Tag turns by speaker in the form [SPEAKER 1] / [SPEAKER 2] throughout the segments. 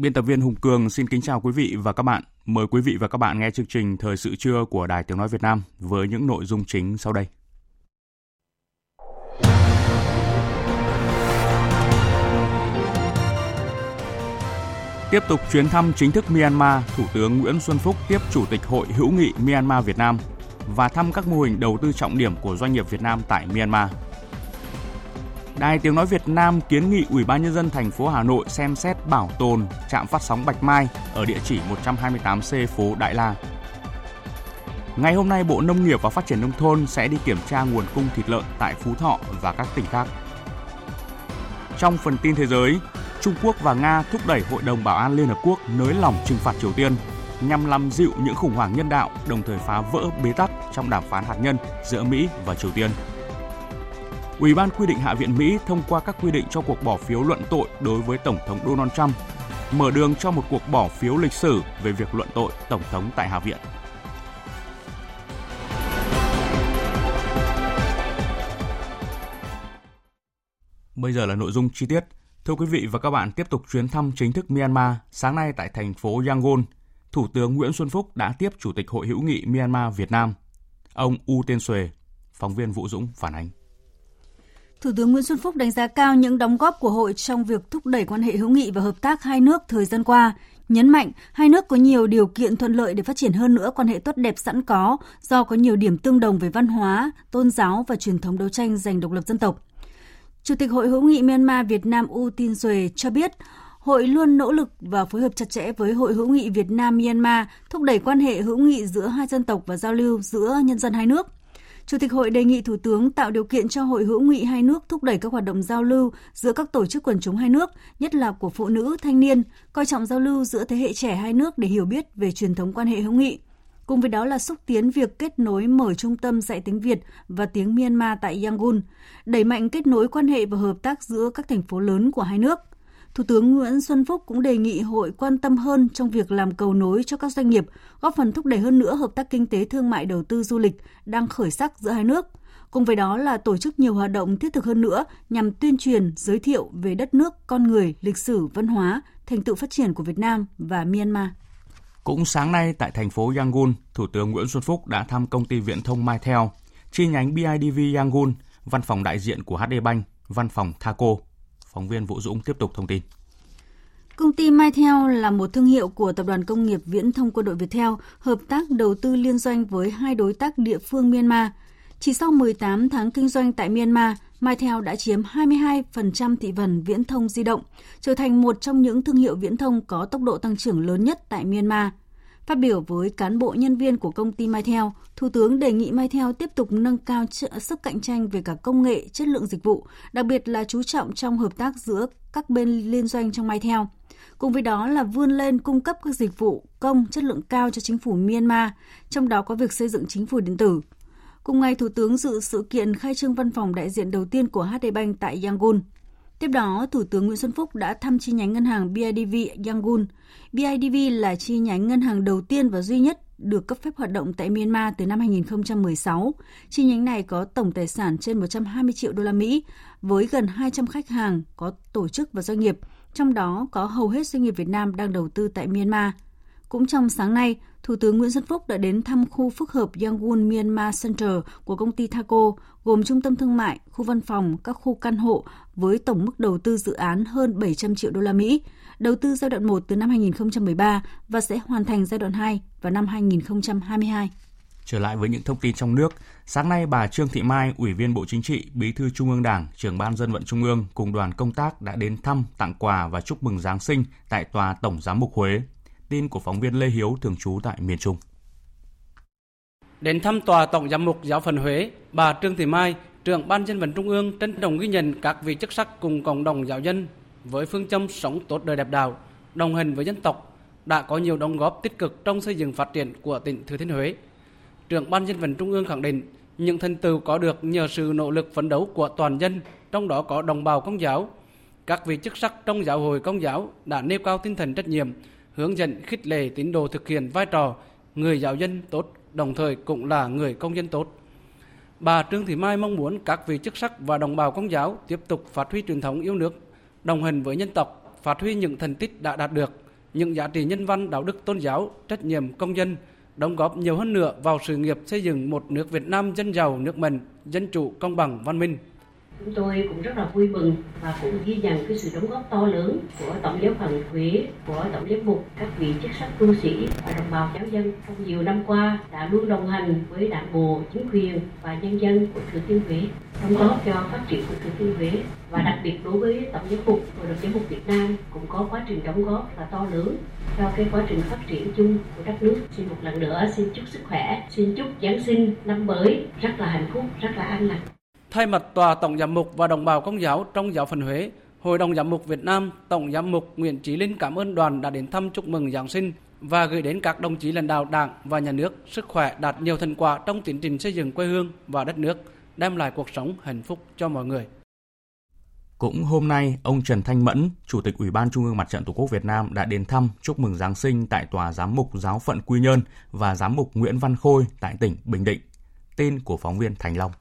[SPEAKER 1] Biên tập viên Hùng Cường xin kính chào quý vị và các bạn. Mời quý vị và các bạn nghe chương trình Thời sự trưa của Đài Tiếng Nói Việt Nam với những nội dung chính sau đây. Tiếp tục chuyến thăm chính thức Myanmar, Thủ tướng Nguyễn Xuân Phúc tiếp Chủ tịch Hội hữu nghị Myanmar Việt Nam và thăm các mô hình đầu tư trọng điểm của doanh nghiệp Việt Nam tại Myanmar. Đài Tiếng nói Việt Nam kiến nghị Ủy ban nhân dân thành phố Hà Nội xem xét bảo tồn trạm phát sóng Bạch Mai ở địa chỉ 128C phố Đại La. Ngày hôm nay, Bộ Nông nghiệp và Phát triển nông thôn sẽ đi kiểm tra nguồn cung thịt lợn tại Phú Thọ và các tỉnh khác. Trong phần tin thế giới, Trung Quốc và Nga thúc đẩy Hội đồng Bảo an Liên Hợp Quốc nới lỏng trừng phạt Triều Tiên nhằm làm dịu những khủng hoảng nhân đạo, đồng thời phá vỡ bế tắc trong đàm phán hạt nhân giữa Mỹ và Triều Tiên. Ủy ban quy định Hạ viện Mỹ thông qua các quy định cho cuộc bỏ phiếu luận tội đối với Tổng thống Donald Trump, mở đường cho một cuộc bỏ phiếu lịch sử về việc luận tội Tổng thống tại Hạ viện. Bây giờ là nội dung chi tiết. Thưa quý vị và các bạn, tiếp tục chuyến thăm chính thức Myanmar, sáng nay tại thành phố Yangon, Thủ tướng Nguyễn Xuân Phúc đã tiếp Chủ tịch Hội hữu nghị Myanmar Việt Nam, ông U Tiên Xuề. Phóng viên Vũ Dũng phản ánh.
[SPEAKER 2] Thủ tướng Nguyễn Xuân Phúc đánh giá cao những đóng góp của hội trong việc thúc đẩy quan hệ hữu nghị và hợp tác hai nước thời gian qua, nhấn mạnh hai nước có nhiều điều kiện thuận lợi để phát triển hơn nữa quan hệ tốt đẹp sẵn có do có nhiều điểm tương đồng về văn hóa, tôn giáo và truyền thống đấu tranh giành độc lập dân tộc. Chủ tịch Hội hữu nghị Myanmar Việt Nam U Tin Xuề cho biết, hội luôn nỗ lực và phối hợp chặt chẽ với Hội hữu nghị Việt Nam Myanmar thúc đẩy quan hệ hữu nghị giữa hai dân tộc và giao lưu giữa nhân dân hai nước. Chủ tịch hội đề nghị Thủ tướng tạo điều kiện cho hội hữu nghị hai nước thúc đẩy các hoạt động giao lưu giữa các tổ chức quần chúng hai nước, nhất là của phụ nữ, thanh niên, coi trọng giao lưu giữa thế hệ trẻ hai nước để hiểu biết về truyền thống quan hệ hữu nghị. Cùng với đó là xúc tiến việc kết nối mở trung tâm dạy tiếng Việt và tiếng Myanmar tại Yangon, đẩy mạnh kết nối quan hệ và hợp tác giữa các thành phố lớn của hai nước. Thủ tướng Nguyễn Xuân Phúc cũng đề nghị hội quan tâm hơn trong việc làm cầu nối cho các doanh nghiệp, góp phần thúc đẩy hơn nữa hợp tác kinh tế thương mại đầu tư du lịch đang khởi sắc giữa hai nước. Cùng với đó là tổ chức nhiều hoạt động thiết thực hơn nữa nhằm tuyên truyền, giới thiệu về đất nước, con người, lịch sử, văn hóa, thành tựu phát triển của Việt Nam và Myanmar.
[SPEAKER 1] Cũng sáng nay tại thành phố Yangon, Thủ tướng Nguyễn Xuân Phúc đã thăm công ty viễn thông Mytel, chi nhánh BIDV Yangon, văn phòng đại diện của HD Bank, văn phòng Thaco. Phóng viên Vũ Dũng tiếp tục thông tin.
[SPEAKER 2] Công ty Mytel là một thương hiệu của Tập đoàn Công nghiệp Viễn thông Quân đội Viettel, hợp tác đầu tư liên doanh với hai đối tác địa phương Myanmar. Chỉ sau 18 tháng kinh doanh tại Myanmar, Mytel đã chiếm 22% thị phần viễn thông di động, trở thành một trong những thương hiệu viễn thông có tốc độ tăng trưởng lớn nhất tại Myanmar. Phát biểu với cán bộ nhân viên của công ty Mytel, Thủ tướng đề nghị Mytel tiếp tục nâng cao sức cạnh tranh về cả công nghệ, chất lượng dịch vụ, đặc biệt là chú trọng trong hợp tác giữa các bên liên doanh trong Mytel. Cùng với đó là vươn lên cung cấp các dịch vụ công chất lượng cao cho chính phủ Myanmar, trong đó có việc xây dựng chính phủ điện tử. Cùng ngày, Thủ tướng dự sự kiện khai trương văn phòng đại diện đầu tiên của HD Bank tại Yangon. Tiếp đó, Thủ tướng Nguyễn Xuân Phúc đã thăm chi nhánh ngân hàng BIDV Yangon. BIDV là chi nhánh ngân hàng đầu tiên và duy nhất được cấp phép hoạt động tại Myanmar từ năm 2016. Chi nhánh này có tổng tài sản trên 120 triệu đô la Mỹ với gần 200 khách hàng có tổ chức và doanh nghiệp, trong đó có hầu hết doanh nghiệp Việt Nam đang đầu tư tại Myanmar. Cũng trong sáng nay, Thủ tướng Nguyễn Xuân Phúc đã đến thăm khu phức hợp Yangon Myanmar Center của công ty Thaco, gồm trung tâm thương mại, khu văn phòng, các khu căn hộ với tổng mức đầu tư dự án hơn 700 triệu đô la Mỹ, đầu tư giai đoạn 1 từ năm 2013 và sẽ hoàn thành giai đoạn 2 vào năm 2022.
[SPEAKER 1] Trở lại với những thông tin trong nước, sáng nay bà Trương Thị Mai, Ủy viên Bộ Chính trị, Bí thư Trung ương Đảng, trưởng ban dân vận Trung ương cùng đoàn công tác đã đến thăm, tặng quà và chúc mừng Giáng sinh tại tòa Tổng giám mục Huế. Tin của phóng viên Lê Hiếu thường trú tại miền Trung.
[SPEAKER 3] Đến thăm tòa Tổng giám mục giáo phận Huế, bà Trương Thị Mai, trưởng ban dân vận Trung ương trân trọng ghi nhận các vị chức sắc cùng cộng đồng giáo dân với phương châm sống tốt đời đẹp đạo, đồng hành với dân tộc đã có nhiều đóng góp tích cực trong xây dựng phát triển của tỉnh Thừa Thiên Huế. Trưởng ban dân vận Trung ương khẳng định những thành tựu có được nhờ sự nỗ lực phấn đấu của toàn dân, trong đó có đồng bào công giáo. Các vị chức sắc trong giáo hội công giáo đã nêu cao tinh thần trách nhiệm, hướng dẫn khích lệ tín đồ thực hiện vai trò người giáo dân tốt, đồng thời cũng là người công dân tốt. Bà Trương Thị Mai mong muốn các vị chức sắc và đồng bào công giáo tiếp tục phát huy truyền thống yêu nước, đồng hành với nhân tộc, phát huy những thành tích đã đạt được, những giá trị nhân văn, đạo đức tôn giáo, trách nhiệm công dân, đóng góp nhiều hơn nữa vào sự nghiệp xây dựng một nước Việt Nam dân giàu, nước mạnh, dân chủ, công bằng, văn minh.
[SPEAKER 4] Chúng tôi cũng rất là vui mừng và cũng ghi nhận cái sự đóng góp to lớn của Tổng giáo phận Huế, của Tổng giám mục, các vị chức sắc tu sĩ và đồng bào giáo dân trong nhiều năm qua đã luôn đồng hành với đảng bộ, chính quyền và nhân dân của Thừa Thiên Huế, đóng góp cho phát triển của Thừa Thiên Huế và đặc biệt đối với Tổng giám mục, Hội đồng giám mục Việt Nam cũng có quá trình đóng góp là to lớn cho cái quá trình phát triển chung của đất nước. Xin một lần nữa xin chúc sức khỏe, xin chúc Giáng sinh năm mới rất là hạnh phúc, rất là an lành.
[SPEAKER 3] Thay mặt tòa Tổng giám mục và đồng bào công giáo trong giáo phận Huế, Hội đồng giám mục Việt Nam, Tổng giám mục Nguyễn Chí Linh cảm ơn đoàn đã đến thăm chúc mừng Giáng sinh và gửi đến các đồng chí lãnh đạo Đảng và Nhà nước sức khỏe đạt nhiều thành quả trong tiến trình xây dựng quê hương và đất nước, đem lại cuộc sống hạnh phúc cho mọi người.
[SPEAKER 1] Cũng hôm nay, ông Trần Thanh Mẫn, Chủ tịch Ủy ban Trung ương Mặt trận Tổ quốc Việt Nam đã đến thăm chúc mừng Giáng sinh tại Tòa Giám mục Giáo phận Quy Nhơn và Giám mục Nguyễn Văn Khôi tại tỉnh Bình Định. Tin của phóng viên Thành Long.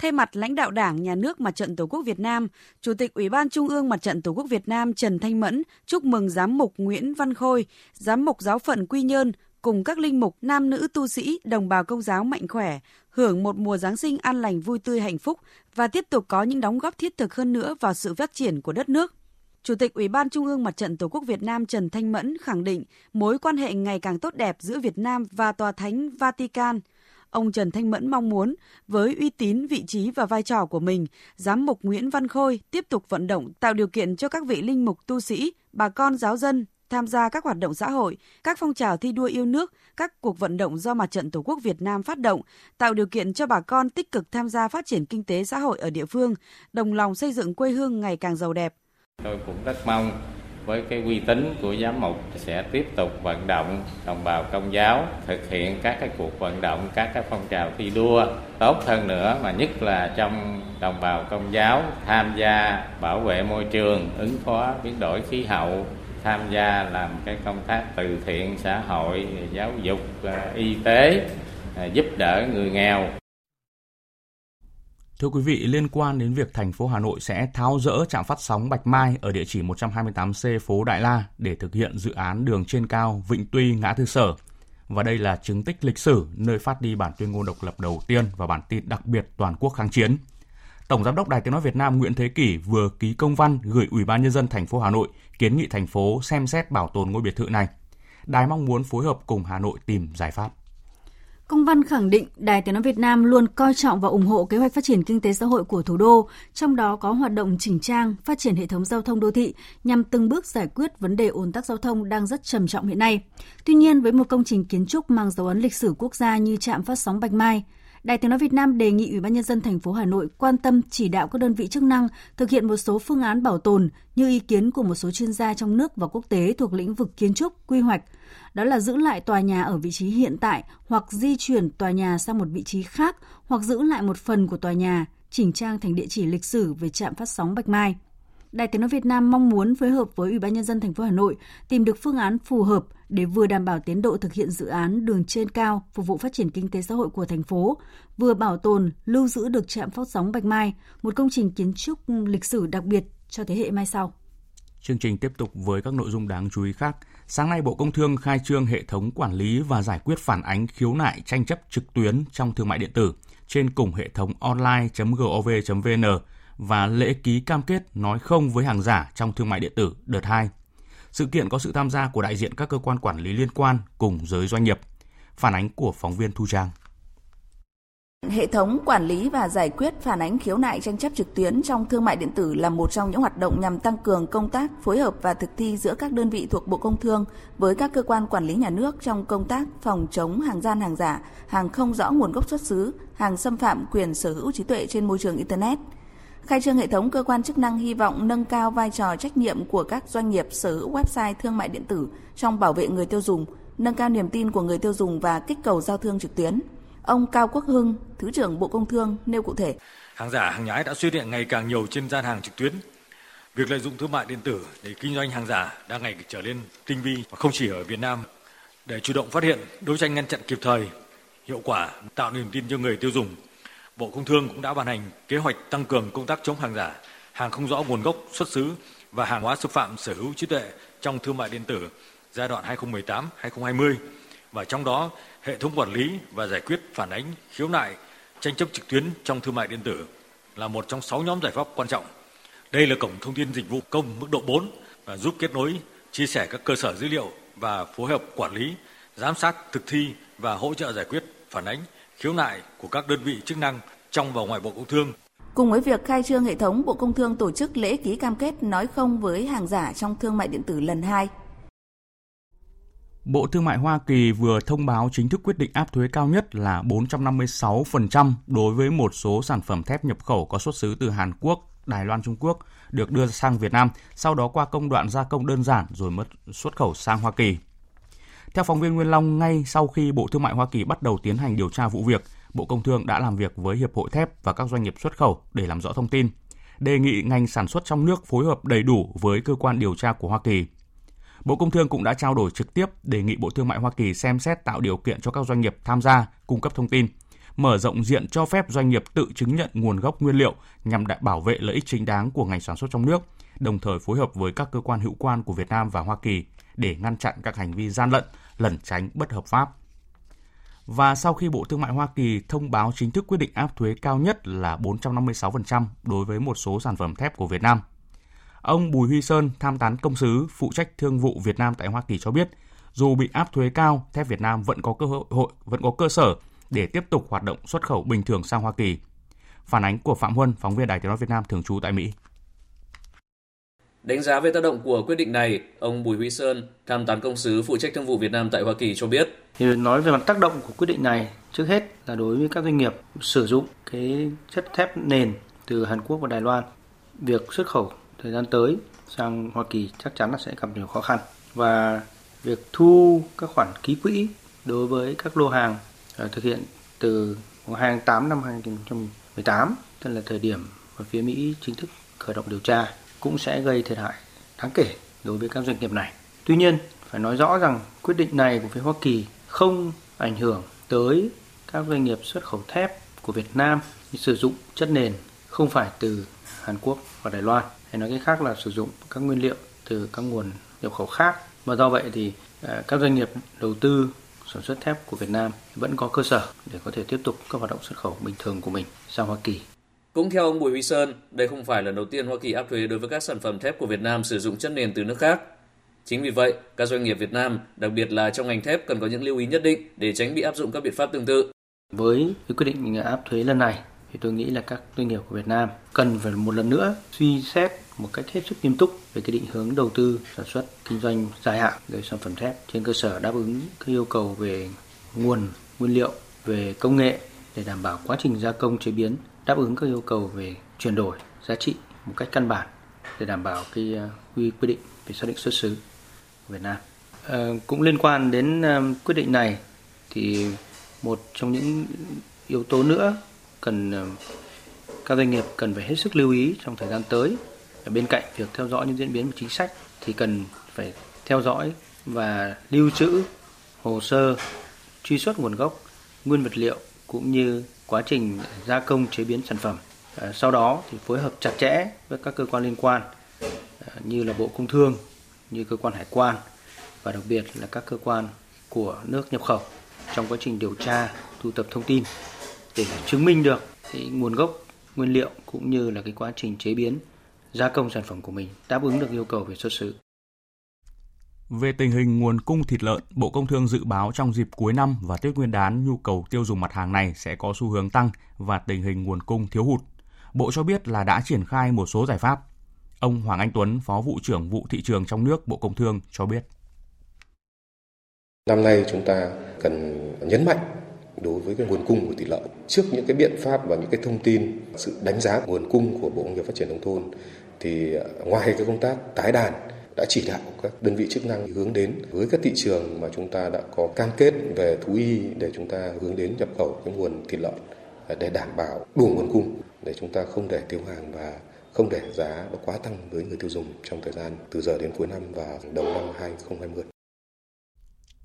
[SPEAKER 5] Thay mặt lãnh đạo Đảng, Nhà nước Mặt trận Tổ quốc Việt Nam, Chủ tịch Ủy ban Trung ương Mặt trận Tổ quốc Việt Nam Trần Thanh Mẫn chúc mừng Giám mục Nguyễn Văn Khôi, Giám mục Giáo phận Quy Nhơn cùng các linh mục, nam nữ tu sĩ, đồng bào công giáo mạnh khỏe, hưởng một mùa Giáng sinh an lành vui tươi hạnh phúc và tiếp tục có những đóng góp thiết thực hơn nữa vào sự phát triển của đất nước. Chủ tịch Ủy ban Trung ương Mặt trận Tổ quốc Việt Nam Trần Thanh Mẫn khẳng định mối quan hệ ngày càng tốt đẹp giữa Việt Nam và Tòa Thánh Vatican – ông Trần Thanh Mẫn mong muốn với uy tín, vị trí và vai trò của mình, giám mục Nguyễn Văn Khôi tiếp tục vận động tạo điều kiện cho các vị linh mục tu sĩ, bà con giáo dân tham gia các hoạt động xã hội, các phong trào thi đua yêu nước, các cuộc vận động do Mặt trận Tổ quốc Việt Nam phát động, tạo điều kiện cho bà con tích cực tham gia phát triển kinh tế xã hội ở địa phương, đồng lòng xây dựng quê hương ngày càng giàu đẹp.
[SPEAKER 6] Tôi cũng rất mong với cái uy tín của giám mục sẽ tiếp tục vận động đồng bào công giáo thực hiện các cái cuộc vận động, các cái phong trào thi đua. Tốt hơn nữa mà nhất là trong đồng bào công giáo tham gia bảo vệ môi trường, ứng phó biến đổi khí hậu, tham gia làm cái công tác từ thiện xã hội, giáo dục à, y tế à, giúp đỡ người nghèo.
[SPEAKER 1] Thưa quý vị, liên quan đến việc thành phố Hà Nội sẽ tháo rỡ trạm phát sóng Bạch Mai ở địa chỉ 128C phố Đại La để thực hiện dự án đường trên cao Vịnh Tuy Ngã Tư Sở. Và đây là chứng tích lịch sử nơi phát đi bản tuyên ngôn độc lập đầu tiên và bản tin đặc biệt toàn quốc kháng chiến. Tổng giám đốc Đài Tiếng nói Việt Nam Nguyễn Thế Kỷ vừa ký công văn gửi Ủy ban nhân dân thành phố Hà Nội kiến nghị thành phố xem xét bảo tồn ngôi biệt thự này. Đài mong muốn phối hợp cùng Hà Nội tìm giải pháp.
[SPEAKER 2] Công văn khẳng định Đài Tiếng nói Việt Nam luôn coi trọng và ủng hộ kế hoạch phát triển kinh tế xã hội của thủ đô, trong đó có hoạt động chỉnh trang, phát triển hệ thống giao thông đô thị nhằm từng bước giải quyết vấn đề ồn tắc giao thông đang rất trầm trọng hiện nay. Tuy nhiên, với một công trình kiến trúc mang dấu ấn lịch sử quốc gia như trạm phát sóng Bạch Mai, Đài Tiếng nói Việt Nam đề nghị Ủy ban nhân dân thành phố Hà Nội quan tâm chỉ đạo các đơn vị chức năng thực hiện một số phương án bảo tồn như ý kiến của một số chuyên gia trong nước và quốc tế thuộc lĩnh vực kiến trúc, quy hoạch, đó là giữ lại tòa nhà ở vị trí hiện tại hoặc di chuyển tòa nhà sang một vị trí khác hoặc giữ lại một phần của tòa nhà, chỉnh trang thành địa chỉ lịch sử về trạm phát sóng Bạch Mai. Đài Tiếng nói Việt Nam mong muốn phối hợp với Ủy ban nhân dân thành phố Hà Nội tìm được phương án phù hợp để vừa đảm bảo tiến độ thực hiện dự án đường trên cao phục vụ phát triển kinh tế xã hội của thành phố, vừa bảo tồn, lưu giữ được trạm phát sóng Bạch Mai, một công trình kiến trúc lịch sử đặc biệt cho thế hệ mai sau.
[SPEAKER 1] Chương trình tiếp tục với các nội dung đáng chú ý khác. Sáng nay, Bộ Công Thương khai trương hệ thống quản lý và giải quyết phản ánh khiếu nại tranh chấp trực tuyến trong thương mại điện tử trên cùng hệ thống online.gov.vn và lễ ký cam kết nói không với hàng giả trong thương mại điện tử đợt 2. Sự kiện có sự tham gia của đại diện các cơ quan quản lý liên quan cùng giới doanh nghiệp. Phản ánh của phóng viên Thu Trang.
[SPEAKER 7] Hệ thống quản lý và giải quyết phản ánh khiếu nại tranh chấp trực tuyến trong thương mại điện tử là một trong những hoạt động nhằm tăng cường công tác phối hợp và thực thi giữa các đơn vị thuộc Bộ Công Thương với các cơ quan quản lý nhà nước trong công tác phòng chống hàng gian hàng giả, hàng không rõ nguồn gốc xuất xứ, hàng xâm phạm quyền sở hữu trí tuệ trên môi trường internet. Khai trương hệ thống cơ quan chức năng hy vọng nâng cao vai trò trách nhiệm của các doanh nghiệp sở hữu website thương mại điện tử trong bảo vệ người tiêu dùng, nâng cao niềm tin của người tiêu dùng và kích cầu giao thương trực tuyến. Ông Cao Quốc Hưng, Thứ trưởng Bộ Công Thương nêu cụ thể.
[SPEAKER 8] Hàng giả, hàng nhái đã xuất hiện ngày càng nhiều trên gian hàng trực tuyến. Việc lợi dụng thương mại điện tử để kinh doanh hàng giả đang ngày trở nên tinh vi và không chỉ ở Việt Nam. Để chủ động phát hiện, đấu tranh ngăn chặn kịp thời, hiệu quả, tạo niềm tin cho người tiêu dùng, Bộ Công Thương cũng đã ban hành kế hoạch tăng cường công tác chống hàng giả, hàng không rõ nguồn gốc xuất xứ và hàng hóa xâm phạm sở hữu trí tuệ trong thương mại điện tử giai đoạn 2018-2020 và trong đó hệ thống quản lý và giải quyết phản ánh khiếu nại tranh chấp trực tuyến trong thương mại điện tử là một trong 6 nhóm giải pháp quan trọng. Đây là cổng thông tin dịch vụ công mức độ 4 và giúp kết nối, chia sẻ các cơ sở dữ liệu và phối hợp quản lý, giám sát thực thi và hỗ trợ giải quyết phản ánh khiếu nại của các đơn vị chức năng trong và ngoài Bộ Công Thương.
[SPEAKER 7] Cùng với việc khai trương hệ thống, Bộ Công Thương tổ chức lễ ký cam kết nói không với hàng giả trong thương mại điện tử lần 2
[SPEAKER 1] Bộ Thương mại Hoa Kỳ vừa thông báo chính thức quyết định áp thuế cao nhất là 456% đối với một số sản phẩm thép nhập khẩu có xuất xứ từ Hàn Quốc, Đài Loan Trung Quốc được đưa sang Việt Nam, sau đó qua công đoạn gia công đơn giản rồi mất xuất khẩu sang Hoa Kỳ. Theo phóng viên Nguyên Long, ngay sau khi Bộ Thương mại Hoa Kỳ bắt đầu tiến hành điều tra vụ việc, Bộ Công Thương đã làm việc với Hiệp hội Thép và các doanh nghiệp xuất khẩu để làm rõ thông tin, đề nghị ngành sản xuất trong nước phối hợp đầy đủ với cơ quan điều tra của Hoa Kỳ – Bộ Công Thương cũng đã trao đổi trực tiếp đề nghị Bộ Thương mại Hoa Kỳ xem xét tạo điều kiện cho các doanh nghiệp tham gia cung cấp thông tin, mở rộng diện cho phép doanh nghiệp tự chứng nhận nguồn gốc nguyên liệu nhằm đại bảo vệ lợi ích chính đáng của ngành sản xuất trong nước, đồng thời phối hợp với các cơ quan hữu quan của Việt Nam và Hoa Kỳ để ngăn chặn các hành vi gian lận, lẩn tránh bất hợp pháp. Và sau khi Bộ Thương mại Hoa Kỳ thông báo chính thức quyết định áp thuế cao nhất là 456% đối với một số sản phẩm thép của Việt Nam – Ông Bùi Huy Sơn, tham tán công sứ phụ trách thương vụ Việt Nam tại Hoa Kỳ cho biết, dù bị áp thuế cao, thép Việt Nam vẫn có cơ hội vẫn có cơ sở để tiếp tục hoạt động xuất khẩu bình thường sang Hoa Kỳ. Phản ánh của Phạm Huân, phóng viên Đài Tiếng nói Việt Nam thường trú tại Mỹ.
[SPEAKER 9] Đánh giá về tác động của quyết định này, ông Bùi Huy Sơn, tham tán công sứ phụ trách thương vụ Việt Nam tại Hoa Kỳ cho biết.
[SPEAKER 10] Thì nói về mặt tác động của quyết định này, trước hết là đối với các doanh nghiệp sử dụng cái chất thép nền từ Hàn Quốc và Đài Loan, việc xuất khẩu thời gian tới sang Hoa Kỳ chắc chắn là sẽ gặp nhiều khó khăn và việc thu các khoản ký quỹ đối với các lô hàng ờ, thực hiện từ ngày 2 tháng 8 năm 2018 tức là thời điểm mà phía Mỹ chính thức khởi động điều tra cũng sẽ gây thiệt hại đáng kể đối với các doanh nghiệp này. Tuy nhiên, phải nói rõ rằng quyết định này của phía Hoa Kỳ không ảnh hưởng tới các doanh nghiệp xuất khẩu thép của Việt Nam sử dụng chất nền không phải từ Hàn Quốc và Đài Loan hay nói cách khác là sử dụng các nguyên liệu từ các nguồn nhập khẩu khác và do vậy thì à, các doanh nghiệp đầu tư sản xuất thép của Việt Nam vẫn có cơ sở để có thể tiếp tục các hoạt động xuất khẩu bình thường của mình sang Hoa Kỳ.
[SPEAKER 9] Cũng theo ông Bùi Huy Sơn, đây không phải là đầu tiên Hoa Kỳ áp thuế đối với các sản phẩm thép của Việt Nam sử dụng chất nền từ nước khác. Chính vì vậy, các doanh nghiệp Việt Nam, đặc biệt là trong ngành thép cần có những lưu ý nhất định để tránh bị áp dụng các biện pháp tương tự.
[SPEAKER 10] Với cái quyết định áp thuế lần này thì tôi nghĩ là các doanh nghiệp của Việt Nam cần phải một lần nữa suy xét một cách hết sức nghiêm túc về cái định hướng đầu tư sản xuất kinh doanh dài hạn về sản phẩm thép trên cơ sở đáp ứng các yêu cầu về nguồn nguyên liệu về công nghệ để đảm bảo quá trình gia công chế biến đáp ứng các yêu cầu về chuyển đổi giá trị một cách căn bản để đảm bảo cái ờ, quy quy định về xác định xuất xứ của Việt Nam. À, cũng liên quan đến ờ, quyết định này thì một trong những yếu tố nữa cần các doanh nghiệp cần phải hết sức lưu ý trong thời gian tới bên cạnh việc theo dõi những diễn biến của chính sách thì cần phải theo dõi và lưu trữ hồ sơ truy xuất nguồn gốc nguyên vật liệu cũng như quá trình gia công chế biến sản phẩm. À, sau đó thì phối hợp chặt chẽ với các cơ quan liên quan à, như là Bộ Công Thương, như cơ quan hải quan và đặc biệt là các cơ quan của nước nhập khẩu trong quá trình điều tra, thu thập thông tin để chứng minh được cái nguồn gốc nguyên liệu cũng như là cái quá trình chế biến gia công sản phẩm của mình đáp ứng được yêu cầu về xuất xứ.
[SPEAKER 1] Về tình hình nguồn cung thịt lợn, Bộ Công Thương dự báo trong dịp cuối năm và Tết Nguyên đán nhu cầu tiêu dùng mặt hàng này sẽ có xu hướng tăng và tình hình nguồn cung thiếu hụt. Bộ cho biết là đã triển khai một số giải pháp. Ông Hoàng Anh Tuấn, Phó vụ trưởng vụ thị trường trong nước Bộ Công Thương cho biết.
[SPEAKER 11] Năm nay chúng ta cần nhấn mạnh đối với cái nguồn cung của thịt lợn trước những cái biện pháp và những cái thông tin sự đánh giá nguồn cung của Bộ Nông nghiệp Phát triển nông thôn thì ngoài cái công tác tái đàn đã chỉ đạo các đơn vị chức năng hướng đến với các thị trường mà chúng ta đã có cam kết về thú y để chúng ta hướng đến nhập khẩu cái nguồn thịt lợn à, để đảm bảo đủ nguồn cung để chúng ta không để thiếu hàng và không để giá nó quá tăng với người tiêu dùng trong thời gian từ giờ đến cuối năm và đầu năm 2020.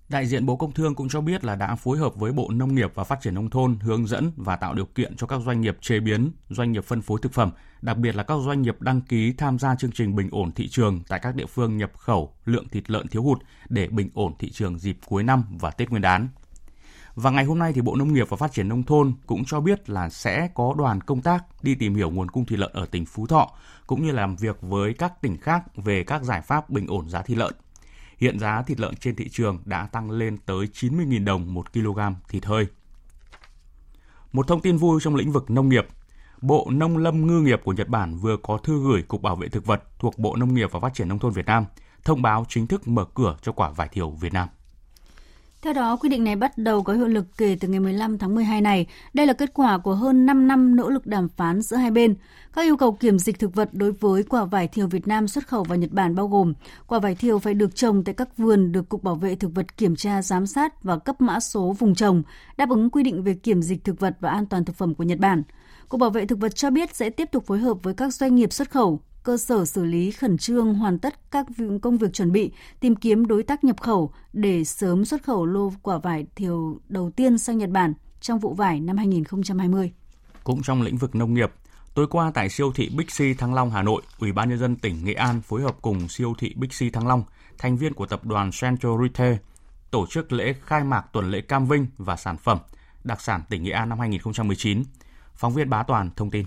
[SPEAKER 1] Đại diện Bộ Công Thương cũng cho biết là đã phối hợp với Bộ Nông nghiệp và Phát triển Nông thôn hướng dẫn và tạo điều kiện cho các doanh nghiệp chế biến, doanh nghiệp phân phối thực phẩm, đặc biệt là các doanh nghiệp đăng ký tham gia chương trình bình ổn thị trường tại các địa phương nhập khẩu lượng thịt lợn thiếu hụt để bình ổn thị trường dịp cuối năm và Tết Nguyên đán. Và ngày hôm nay thì Bộ Nông nghiệp và Phát triển Nông thôn cũng cho biết là sẽ có đoàn công tác đi tìm hiểu nguồn cung thịt lợn ở tỉnh Phú Thọ, cũng như làm việc với các tỉnh khác về các giải pháp bình ổn giá thịt lợn. Hiện giá thịt lợn trên thị trường đã tăng lên tới 90.000 đồng một kg thịt hơi. Một thông tin vui trong lĩnh vực nông nghiệp. Bộ Nông lâm Ngư nghiệp của Nhật Bản vừa có thư gửi Cục Bảo vệ Thực vật thuộc Bộ Nông nghiệp và Phát triển Nông thôn Việt Nam thông báo chính thức mở cửa cho quả vải thiều Việt Nam.
[SPEAKER 2] Theo đó, quy định này bắt đầu có hiệu lực kể từ ngày 15 tháng 12 này. Đây là kết quả của hơn 5 năm nỗ lực đàm phán giữa hai bên. Các yêu cầu kiểm dịch thực vật đối với quả vải thiều Việt Nam xuất khẩu vào Nhật Bản bao gồm quả vải thiều phải được trồng tại các vườn được Cục Bảo vệ Thực vật kiểm tra, giám sát và cấp mã số vùng trồng, đáp ứng quy định về kiểm dịch thực vật và an toàn thực phẩm của Nhật Bản. Cục Bảo vệ Thực vật cho biết sẽ tiếp tục phối hợp với các doanh nghiệp xuất khẩu, cơ sở xử lý khẩn trương hoàn tất các công việc chuẩn bị, tìm kiếm đối tác nhập khẩu để sớm xuất khẩu lô quả vải thiều đầu tiên sang Nhật Bản trong vụ vải năm 2020.
[SPEAKER 1] Cũng trong lĩnh vực nông nghiệp, tối qua tại siêu thị Bixi Thăng Long Hà Nội, Ủy ban nhân dân tỉnh Nghệ An phối hợp cùng siêu thị Bixi Thăng Long, thành viên của tập đoàn Central Retail, tổ chức lễ khai mạc tuần lễ Cam Vinh và sản phẩm đặc sản tỉnh Nghệ An năm 2019. Phóng viên Bá Toàn thông tin.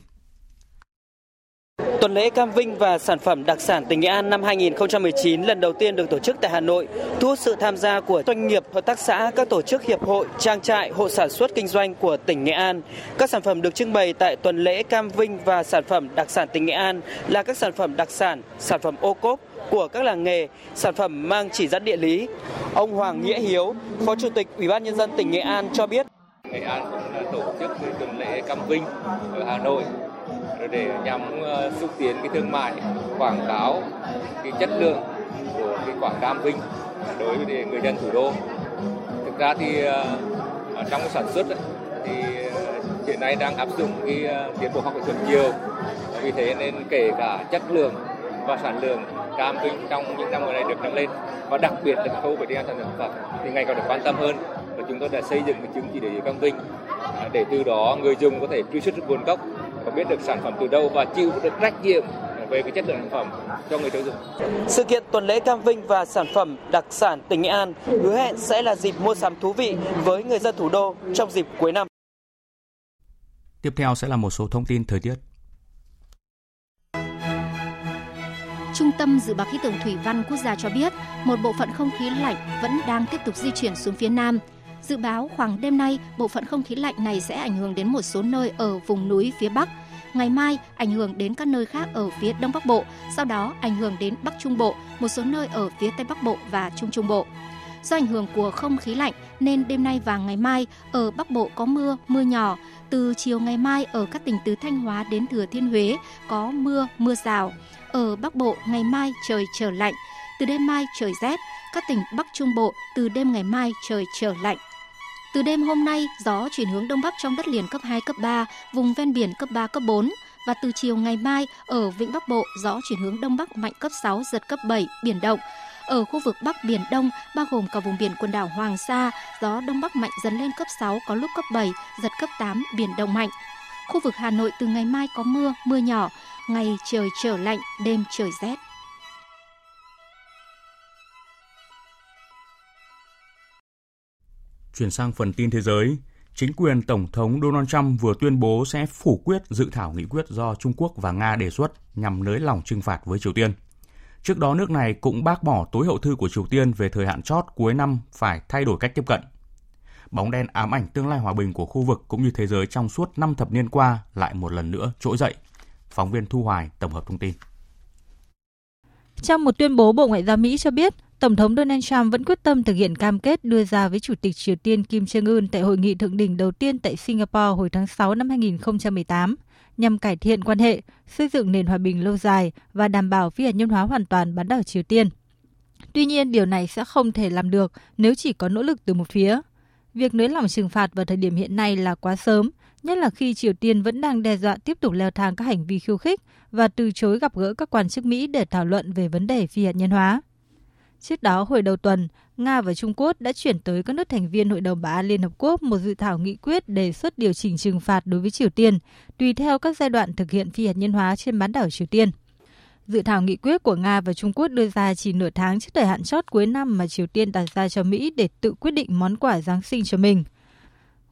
[SPEAKER 12] Tuần lễ Cam Vinh và sản phẩm đặc sản tỉnh Nghệ An năm 2019 lần đầu tiên được tổ chức tại Hà Nội, thu hút sự tham gia của doanh nghiệp, hợp tác xã, các tổ chức hiệp hội, trang trại, hộ sản xuất kinh doanh của tỉnh Nghệ An. Các sản phẩm được trưng bày tại tuần lễ Cam Vinh và sản phẩm đặc sản tỉnh Nghệ An là các sản phẩm đặc sản, sản phẩm ô cốp của các làng nghề, sản phẩm mang chỉ dẫn địa lý. Ông Hoàng Nghĩa Hiếu, Phó Chủ tịch Ủy ban nhân dân tỉnh Nghệ An cho biết
[SPEAKER 13] Nghệ An cũng đã tổ chức tuần lễ Cam Vinh ở Hà Nội để nhằm ờ, xúc tiến cái thương mại, quảng cáo cái chất lượng của cái quả cam vinh đối với người dân thủ đô. Thực ra thì ờ, trong cái sản xuất thì ờ, hiện nay đang áp dụng cái tiến bộ khoa học kỹ thuật nhiều. Vì thế nên kể cả chất lượng và sản lượng cam vinh trong những năm gần đây được nâng lên và đặc biệt là khâu về đi an toàn thực phẩm thì ngày càng được quan tâm hơn và chúng tôi đã xây dựng cái chứng chỉ để cam vinh. Để từ đó người dùng có thể truy xuất nguồn gốc và biết được sản phẩm từ đâu và chịu được trách nhiệm về cái chất lượng sản phẩm cho người tiêu dùng.
[SPEAKER 12] Sự kiện tuần lễ Cam Vinh và sản phẩm đặc sản tỉnh Nghệ An hứa hẹn sẽ là dịp mua sắm thú vị với người dân thủ đô trong dịp cuối năm.
[SPEAKER 1] Tiếp theo sẽ là một số thông tin thời tiết.
[SPEAKER 14] Trung tâm Dự báo Khí tượng Thủy văn Quốc gia cho biết, một bộ phận không khí lạnh vẫn đang tiếp tục di chuyển xuống phía Nam. Dự báo khoảng đêm nay, bộ phận không khí lạnh này sẽ ảnh hưởng đến một số nơi ở vùng núi phía Bắc. Ngày mai, ảnh hưởng đến các nơi khác ở phía Đông Bắc Bộ, sau đó ảnh hưởng đến Bắc Trung Bộ, một số nơi ở phía Tây Bắc Bộ và Trung Trung Bộ. Do ảnh hưởng của không khí lạnh nên đêm nay và ngày mai ở Bắc Bộ có mưa, mưa nhỏ. Từ chiều ngày mai ở các tỉnh từ Thanh Hóa đến Thừa Thiên Huế có mưa, mưa rào. Ở Bắc Bộ ngày mai trời trở lạnh. Từ đêm mai trời rét. Các tỉnh Bắc Trung Bộ từ đêm ngày mai trời trở lạnh. Từ đêm hôm nay, gió chuyển hướng đông bắc trong đất liền cấp 2, cấp 3, vùng ven biển cấp 3, cấp 4. Và từ chiều ngày mai, ở Vịnh Bắc Bộ, gió chuyển hướng đông bắc mạnh cấp 6, giật cấp 7, biển động. Ở khu vực Bắc Biển Đông, bao gồm cả vùng biển quần đảo Hoàng Sa, gió đông bắc mạnh dần lên cấp 6, có lúc cấp 7, giật cấp 8, biển động mạnh. Khu vực Hà Nội từ ngày mai có mưa, mưa nhỏ, ngày trời trở lạnh, đêm trời rét.
[SPEAKER 1] Chuyển sang phần tin thế giới, chính quyền Tổng thống Donald Trump vừa tuyên bố sẽ phủ quyết dự thảo nghị quyết do Trung Quốc và Nga đề xuất nhằm nới lỏng trừng phạt với Triều Tiên. Trước đó nước này cũng bác bỏ tối hậu thư của Triều Tiên về thời hạn chót cuối năm phải thay đổi cách tiếp cận. Bóng đen ám ảnh tương lai hòa bình của khu vực cũng như thế giới trong suốt năm thập niên qua lại một lần nữa trỗi dậy. Phóng viên Thu Hoài tổng hợp thông tin.
[SPEAKER 15] Trong một tuyên bố, Bộ Ngoại giao Mỹ cho biết Tổng thống Donald Trump vẫn quyết tâm thực hiện cam kết đưa ra với Chủ tịch Triều Tiên Kim Jong-un tại hội nghị thượng đỉnh đầu tiên tại Singapore hồi tháng 6 năm 2018 nhằm cải thiện quan hệ, xây dựng nền hòa bình lâu dài và đảm bảo phi hạt nhân hóa hoàn toàn bán đảo Triều Tiên. Tuy nhiên, điều này sẽ không thể làm được nếu chỉ có nỗ lực từ một phía. Việc nới lỏng trừng phạt vào thời điểm hiện nay là quá sớm, nhất là khi Triều Tiên vẫn đang đe dọa tiếp tục leo thang các hành vi khiêu khích và từ chối gặp gỡ các quan chức Mỹ để thảo luận về vấn đề phi hạt nhân hóa. Trước đó, hồi đầu tuần, Nga và Trung Quốc đã chuyển tới các nước thành viên Hội đồng Bảo an Liên Hợp Quốc một dự thảo nghị quyết đề xuất điều chỉnh trừng phạt đối với Triều Tiên, tùy theo các giai đoạn thực hiện phi hạt nhân hóa trên bán đảo Triều Tiên. Dự thảo nghị quyết của Nga và Trung Quốc đưa ra chỉ nửa tháng trước thời hạn chót cuối năm mà Triều Tiên đặt ra cho Mỹ để tự quyết định món quà Giáng sinh cho mình.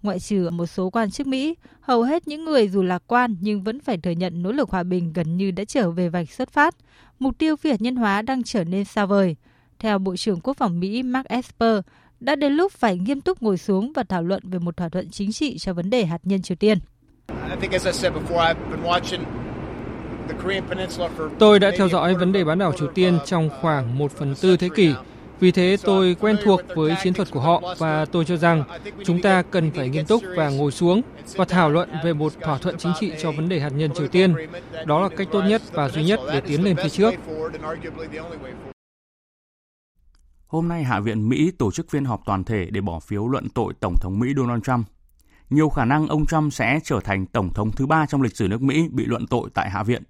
[SPEAKER 15] Ngoại trừ một số quan chức Mỹ, hầu hết những người dù lạc quan nhưng vẫn phải thừa nhận nỗ lực hòa bình gần như đã trở về vạch xuất phát. Mục tiêu phi hạt nhân hóa đang trở nên xa vời. Theo Bộ trưởng Quốc phòng Mỹ Mark Esper, đã đến lúc phải nghiêm túc ngồi xuống và thảo luận về một thỏa thuận chính trị cho vấn đề hạt nhân Triều Tiên.
[SPEAKER 16] Tôi đã theo dõi vấn đề bán đảo Triều Tiên trong khoảng một phần tư thế kỷ. Vì thế tôi quen thuộc với chiến thuật của họ và tôi cho rằng chúng ta cần phải nghiêm túc và ngồi xuống và thảo luận về một thỏa thuận chính trị cho vấn đề hạt nhân Triều Tiên. Đó là cách tốt nhất và duy nhất để tiến lên phía trước.
[SPEAKER 1] Hôm nay Hạ viện Mỹ tổ chức phiên họp toàn thể để bỏ phiếu luận tội Tổng thống Mỹ Donald Trump. Nhiều khả năng ông Trump sẽ trở thành Tổng thống thứ ba trong lịch sử nước Mỹ bị luận tội tại Hạ viện.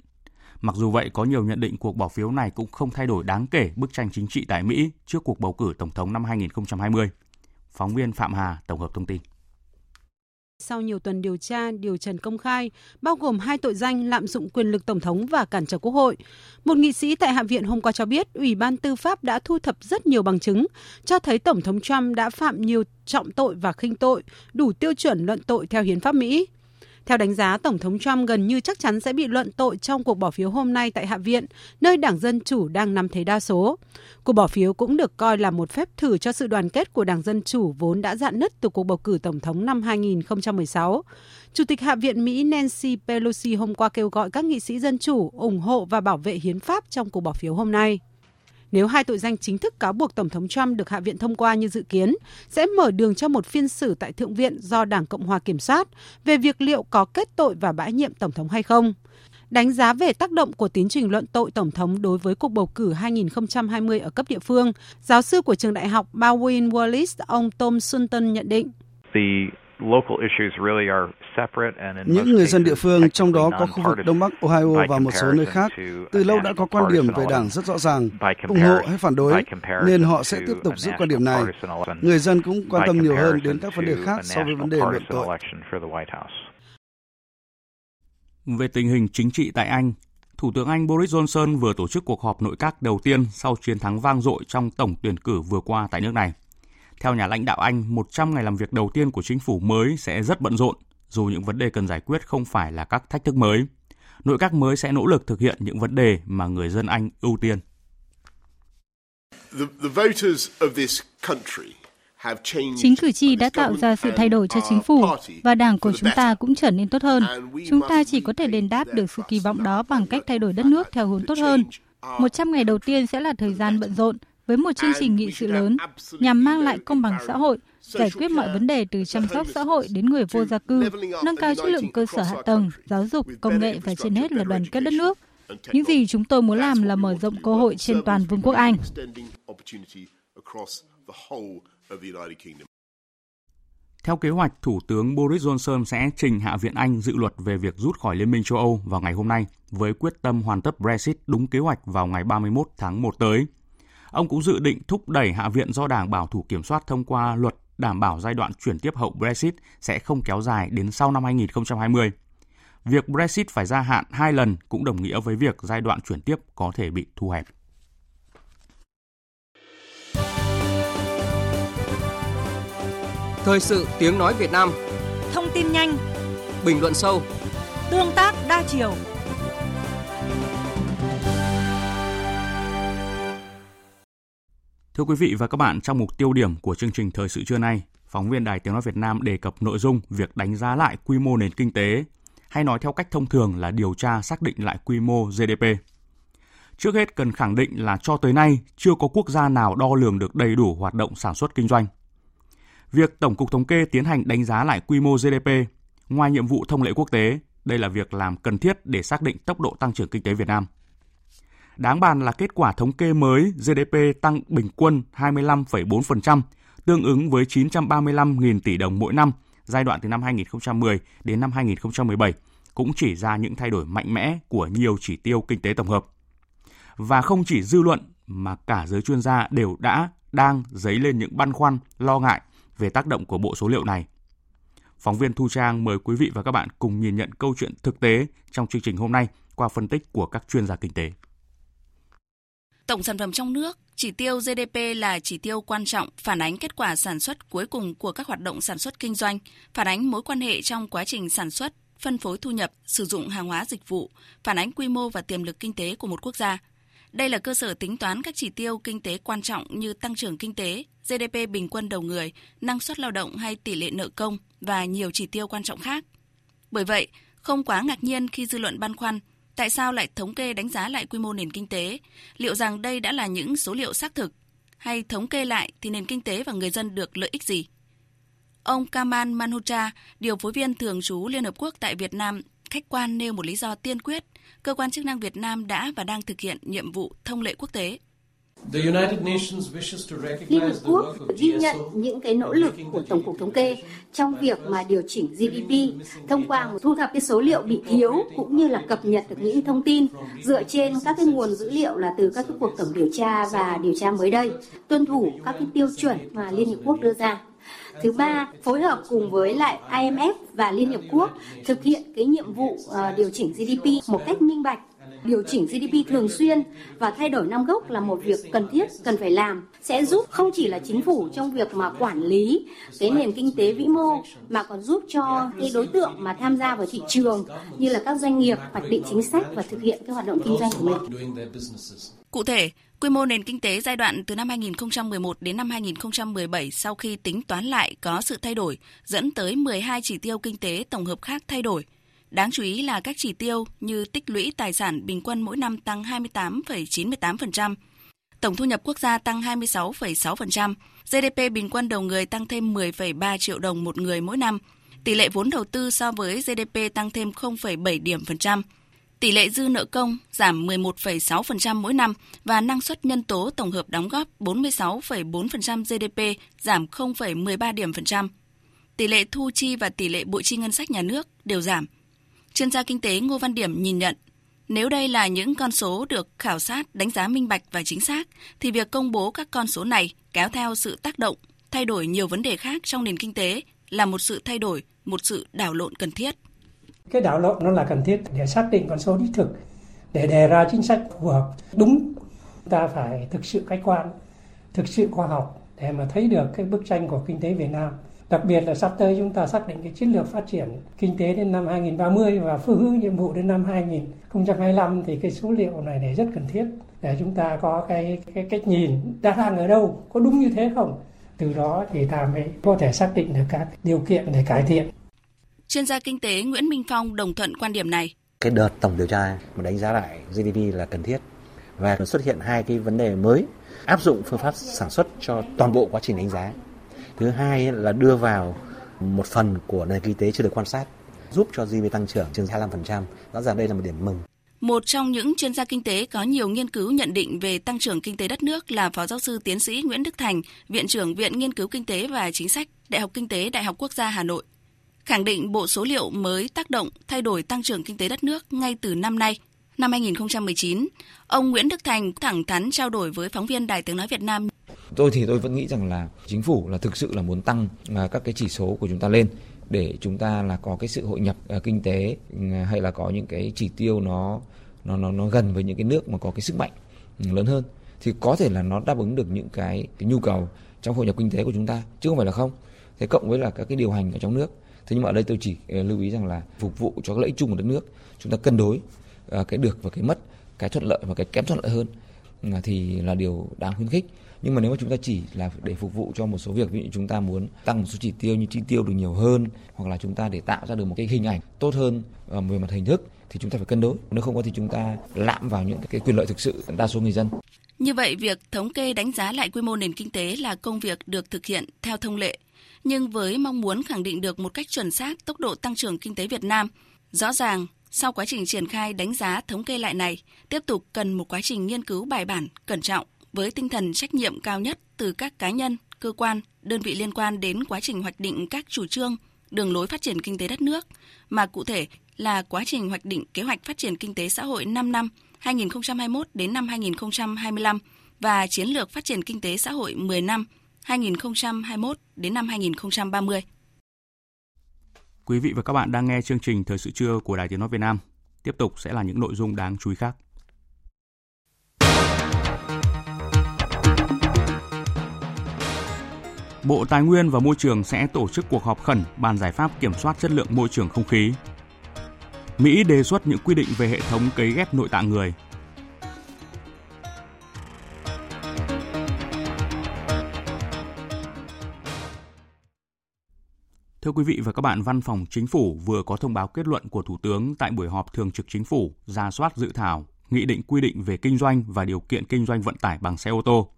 [SPEAKER 1] Mặc dù vậy, có nhiều nhận định cuộc bỏ phiếu này cũng không thay đổi đáng kể bức tranh chính trị tại Mỹ trước cuộc bầu cử Tổng thống năm 2020. Phóng viên Phạm Hà tổng hợp thông tin.
[SPEAKER 17] Sau nhiều tuần điều tra, điều trần công khai, bao gồm hai tội danh lạm dụng quyền lực Tổng thống và cản trở Quốc hội, một nghị sĩ tại Hạ viện hôm qua cho biết Ủy ban Tư pháp đã thu thập rất nhiều bằng chứng, cho thấy Tổng thống Trump đã phạm nhiều trọng tội và khinh tội, đủ tiêu chuẩn luận tội theo hiến pháp Mỹ. Theo đánh giá, Tổng thống Trump gần như chắc chắn sẽ bị luận tội trong cuộc bỏ phiếu hôm nay tại Hạ viện, nơi Đảng Dân Chủ đang nắm thế đa số. Cuộc bỏ phiếu cũng được coi là một phép thử cho sự đoàn kết của Đảng Dân Chủ vốn đã dạn nứt từ cuộc bầu cử Tổng thống năm 2016. Chủ tịch Hạ viện Mỹ Nancy Pelosi hôm qua kêu gọi các nghị sĩ Dân Chủ ủng hộ và bảo vệ hiến pháp trong cuộc bỏ phiếu hôm nay. Nếu hai tội danh chính thức cáo buộc Tổng thống Trump được Hạ viện thông qua như dự kiến, sẽ mở đường cho một phiên xử tại Thượng viện do Đảng Cộng hòa kiểm soát về việc liệu có kết tội và bãi nhiệm Tổng thống hay không. Đánh giá về tác động của tiến trình luận tội Tổng thống đối với cuộc bầu cử 2020 ở cấp địa phương, giáo sư của trường đại học Baldwin Wallace, ông Tom Sunton nhận định.
[SPEAKER 18] Những người dân địa phương, trong đó có khu vực Đông Bắc Ohio và một số nơi khác, từ lâu đã có quan điểm về đảng rất rõ ràng, ủng hộ hay phản đối, nên họ sẽ tiếp tục giữ quan điểm này. Người dân cũng quan tâm nhiều hơn đến các vấn đề khác so với vấn đề luận tội.
[SPEAKER 1] Về tình hình chính trị tại Anh, Thủ tướng Anh Boris Johnson vừa tổ chức cuộc họp nội các đầu tiên sau chiến thắng vang dội trong tổng tuyển cử vừa qua tại nước này. Theo nhà lãnh đạo Anh, 100 ngày làm việc đầu tiên của chính phủ mới sẽ rất bận rộn, dù những vấn đề cần giải quyết không phải là các thách thức mới. Nội các mới sẽ nỗ lực thực hiện những vấn đề mà người dân Anh ưu tiên.
[SPEAKER 15] Chính cử tri đã tạo ra sự thay đổi cho chính phủ và đảng của chúng ta cũng trở nên tốt hơn. Chúng ta chỉ có thể đền đáp được sự kỳ vọng đó bằng cách thay đổi đất nước theo hướng tốt hơn. 100 ngày đầu tiên sẽ là thời gian bận rộn với một chương trình nghị sự lớn nhằm mang lại công bằng xã hội, giải quyết mọi vấn đề từ chăm sóc xã hội đến người vô gia cư, nâng cao chất lượng cơ sở hạ tầng, giáo dục, công nghệ và trên hết là đoàn kết đất nước. Những gì chúng tôi muốn làm là mở rộng cơ hội trên toàn Vương quốc Anh.
[SPEAKER 1] Theo kế hoạch, Thủ tướng Boris Johnson sẽ trình Hạ viện Anh dự luật về việc rút khỏi Liên minh châu Âu vào ngày hôm nay với quyết tâm hoàn tất Brexit đúng kế hoạch vào ngày 31 tháng 1 tới. Ông cũng dự định thúc đẩy Hạ viện do Đảng Bảo thủ kiểm soát thông qua luật đảm bảo giai đoạn chuyển tiếp hậu Brexit sẽ không kéo dài đến sau năm 2020. Việc Brexit phải gia hạn hai lần cũng đồng nghĩa với việc giai đoạn chuyển tiếp có thể bị thu hẹp.
[SPEAKER 19] Thời sự tiếng nói Việt Nam
[SPEAKER 20] Thông tin nhanh
[SPEAKER 19] Bình luận sâu
[SPEAKER 20] Tương tác đa chiều
[SPEAKER 1] Thưa quý vị và các bạn, trong mục tiêu điểm của chương trình thời sự trưa nay, phóng viên Đài Tiếng nói Việt Nam đề cập nội dung việc đánh giá lại quy mô nền kinh tế, hay nói theo cách thông thường là điều tra xác định lại quy mô GDP. Trước hết cần khẳng định là cho tới nay chưa có quốc gia nào đo lường được đầy đủ hoạt động sản xuất kinh doanh. Việc Tổng cục Thống kê tiến hành đánh giá lại quy mô GDP, ngoài nhiệm vụ thông lệ quốc tế, đây là việc làm cần thiết để xác định tốc độ tăng trưởng kinh tế Việt Nam. Đáng bàn là kết quả thống kê mới GDP tăng bình quân 25,4%, tương ứng với 935.000 tỷ đồng mỗi năm giai đoạn từ năm 2010 đến năm 2017 cũng chỉ ra những thay đổi mạnh mẽ của nhiều chỉ tiêu kinh tế tổng hợp. Và không chỉ dư luận mà cả giới chuyên gia đều đã đang dấy lên những băn khoăn, lo ngại về tác động của bộ số liệu này. Phóng viên Thu Trang mời quý vị và các bạn cùng nhìn nhận câu chuyện thực tế trong chương trình hôm nay qua phân tích của các chuyên gia kinh tế.
[SPEAKER 7] Tổng sản phẩm trong nước, chỉ tiêu GDP là chỉ tiêu quan trọng phản ánh kết quả sản xuất cuối cùng của các hoạt động sản xuất kinh doanh, phản ánh mối quan hệ trong quá trình sản xuất, phân phối thu nhập, sử dụng hàng hóa dịch vụ, phản ánh quy mô và tiềm lực kinh tế của một quốc gia. Đây là cơ sở tính toán các chỉ tiêu kinh tế quan trọng như tăng trưởng kinh tế, GDP bình quân đầu người, năng suất lao động hay tỷ lệ nợ công và nhiều chỉ tiêu quan trọng khác. Bởi vậy, không quá ngạc nhiên khi dư luận băn khoăn tại sao lại thống kê đánh giá lại quy mô nền kinh tế? Liệu rằng đây đã là những số liệu xác thực? Hay thống kê lại thì nền kinh tế và người dân được lợi ích gì? Ông Kamal Manhotra, điều phối viên thường trú Liên Hợp Quốc tại Việt Nam, khách quan nêu một lý do tiên quyết, cơ quan chức năng Việt Nam đã và đang thực hiện nhiệm vụ thông lệ quốc tế.
[SPEAKER 21] Liên Hợp Quốc ghi nhận những cái nỗ lực của Tổng cục Thống kê trong việc mà điều chỉnh GDP thông qua một thu thập cái số liệu bị thiếu cũng như là cập nhật được những thông tin dựa trên các cái nguồn dữ liệu là từ các cái cuộc tổng điều tra và điều tra mới đây, tuân thủ các cái tiêu chuẩn mà Liên Hợp Quốc đưa ra. Thứ ba, phối hợp cùng với lại IMF và Liên Hợp Quốc thực hiện cái nhiệm vụ uh, điều chỉnh GDP một cách minh bạch điều chỉnh GDP thường xuyên và thay đổi năm gốc là một việc cần thiết cần phải làm sẽ giúp không chỉ là chính phủ trong việc mà quản lý cái nền kinh tế vĩ mô mà còn giúp cho cái đối tượng mà tham gia vào thị trường như là các doanh nghiệp hoạch định chính sách và thực hiện cái hoạt động kinh doanh của mình.
[SPEAKER 7] Cụ thể, quy mô nền kinh tế giai đoạn từ năm 2011 đến năm 2017 sau khi tính toán lại có sự thay đổi, dẫn tới 12 chỉ tiêu kinh tế tổng hợp khác thay đổi – Đáng chú ý là các chỉ tiêu như tích lũy tài sản bình quân mỗi năm tăng 28,98%, tổng thu nhập quốc gia tăng 26,6%, GDP bình quân đầu người tăng thêm 10,3 triệu đồng một người mỗi năm, tỷ lệ vốn đầu tư so với GDP tăng thêm 0,7 điểm phần trăm, tỷ lệ dư nợ công giảm 11,6% mỗi năm và năng suất nhân tố tổng hợp đóng góp 46,4% GDP giảm 0,13 điểm phần trăm. Tỷ lệ thu chi và tỷ lệ bội chi ngân sách nhà nước đều giảm. Chuyên gia kinh tế Ngô Văn Điểm nhìn nhận, nếu đây là những con số được khảo sát, đánh giá minh bạch và chính xác, thì việc công bố các con số này kéo theo sự tác động, thay đổi nhiều vấn đề khác trong nền kinh tế là một sự thay đổi, một sự đảo lộn cần thiết.
[SPEAKER 20] Cái đảo lộn nó là cần thiết để xác định con số đích thực, để đề ra chính sách phù hợp đúng. Ta phải thực sự khách quan, thực sự khoa học để mà thấy được cái bức tranh của kinh tế Việt Nam Đặc biệt là sắp tới chúng ta xác định cái chiến lược phát triển kinh tế đến năm 2030 và phương hướng nhiệm vụ đến năm 2025 thì cái số liệu này để rất cần thiết để chúng ta có cái cái cách nhìn đã đang ở đâu, có đúng như thế không? Từ đó thì ta mới có thể xác định được các điều kiện để cải thiện.
[SPEAKER 7] Chuyên gia kinh tế Nguyễn Minh Phong đồng thuận quan điểm này.
[SPEAKER 22] Cái đợt tổng điều tra mà đánh giá lại GDP là cần thiết và xuất hiện hai cái vấn đề mới áp dụng phương pháp sản xuất cho toàn bộ quá trình đánh giá thứ hai là đưa vào một phần của nền kinh tế chưa được quan sát giúp cho GDP tăng trưởng trên 25%. Rõ ràng đây là một điểm mừng.
[SPEAKER 7] Một trong những chuyên gia kinh tế có nhiều nghiên cứu nhận định về tăng trưởng kinh tế đất nước là Phó giáo sư tiến sĩ Nguyễn Đức Thành, Viện trưởng Viện Nghiên cứu Kinh tế và Chính sách, Đại học Kinh tế Đại học Quốc gia Hà Nội. Khẳng định bộ số liệu mới tác động thay đổi tăng trưởng kinh tế đất nước ngay từ năm nay, năm 2019. Ông Nguyễn Đức Thành thẳng thắn trao đổi với phóng viên Đài Tiếng Nói Việt Nam
[SPEAKER 23] tôi thì tôi vẫn nghĩ rằng là chính phủ là thực sự là muốn tăng à, các cái chỉ số của chúng ta lên để chúng ta là có cái sự hội nhập à, kinh tế ừ, hay là có những cái chỉ tiêu nó nó nó nó gần với những cái nước mà có cái sức mạnh ừ, lớn hơn. Thì có thể là nó đáp ứng được những cái, cái nhu cầu trong hội nhập kinh tế của chúng ta chứ không phải là không. Thế cộng với là các cái điều hành ở trong nước. Thế nhưng mà ở đây tôi chỉ à, lưu ý rằng là phục vụ cho cái lợi ích chung của đất nước chúng ta cân đối cái được và cái mất cái thuận lợi và cái kém thuận lợi hơn thì là điều đáng khuyến khích nhưng mà nếu mà chúng ta chỉ là để phục vụ cho một số việc ví dụ chúng ta muốn tăng một số chỉ tiêu như chi tiêu được nhiều hơn hoặc là chúng ta để tạo ra được một cái hình ảnh tốt hơn ờ, về mặt hình thức thì chúng ta phải cân đối. Nếu không có thì chúng ta lạm vào những cái quyền lợi thực sự đa số người dân.
[SPEAKER 7] Như vậy, việc thống kê đánh giá lại quy mô nền kinh tế là công việc được thực hiện theo thông lệ, nhưng với mong muốn khẳng định được một cách chuẩn xác tốc độ tăng trưởng kinh tế Việt Nam, rõ ràng sau quá trình triển khai đánh giá thống kê lại này, tiếp tục cần một quá trình nghiên cứu bài bản, cẩn trọng với tinh thần trách nhiệm cao nhất từ các cá nhân, cơ quan, đơn vị liên quan đến quá trình hoạch định các chủ trương, đường lối phát triển kinh tế đất nước, mà cụ thể là quá trình hoạch định kế hoạch phát triển kinh tế xã hội 5 năm 2021 đến năm 2025 và chiến lược phát triển kinh tế xã hội 10 năm 2021 đến năm 2030.
[SPEAKER 1] Quý vị và các bạn đang nghe chương trình Thời sự trưa của Đài Tiếng nói Việt Nam. Tiếp tục sẽ là những nội dung đáng chú ý khác. Bộ Tài nguyên và Môi trường sẽ tổ chức cuộc họp khẩn bàn giải pháp kiểm soát chất lượng môi trường không khí Mỹ đề xuất những quy định về hệ thống cấy ghép nội tạng người. Thưa quý vị và các bạn, Văn phòng Chính phủ vừa có thông báo kết luận của Thủ tướng tại buổi họp thường trực Chính phủ ra soát dự thảo nghị định quy định về kinh doanh và điều kiện kinh doanh vận tải bằng xe ô tô.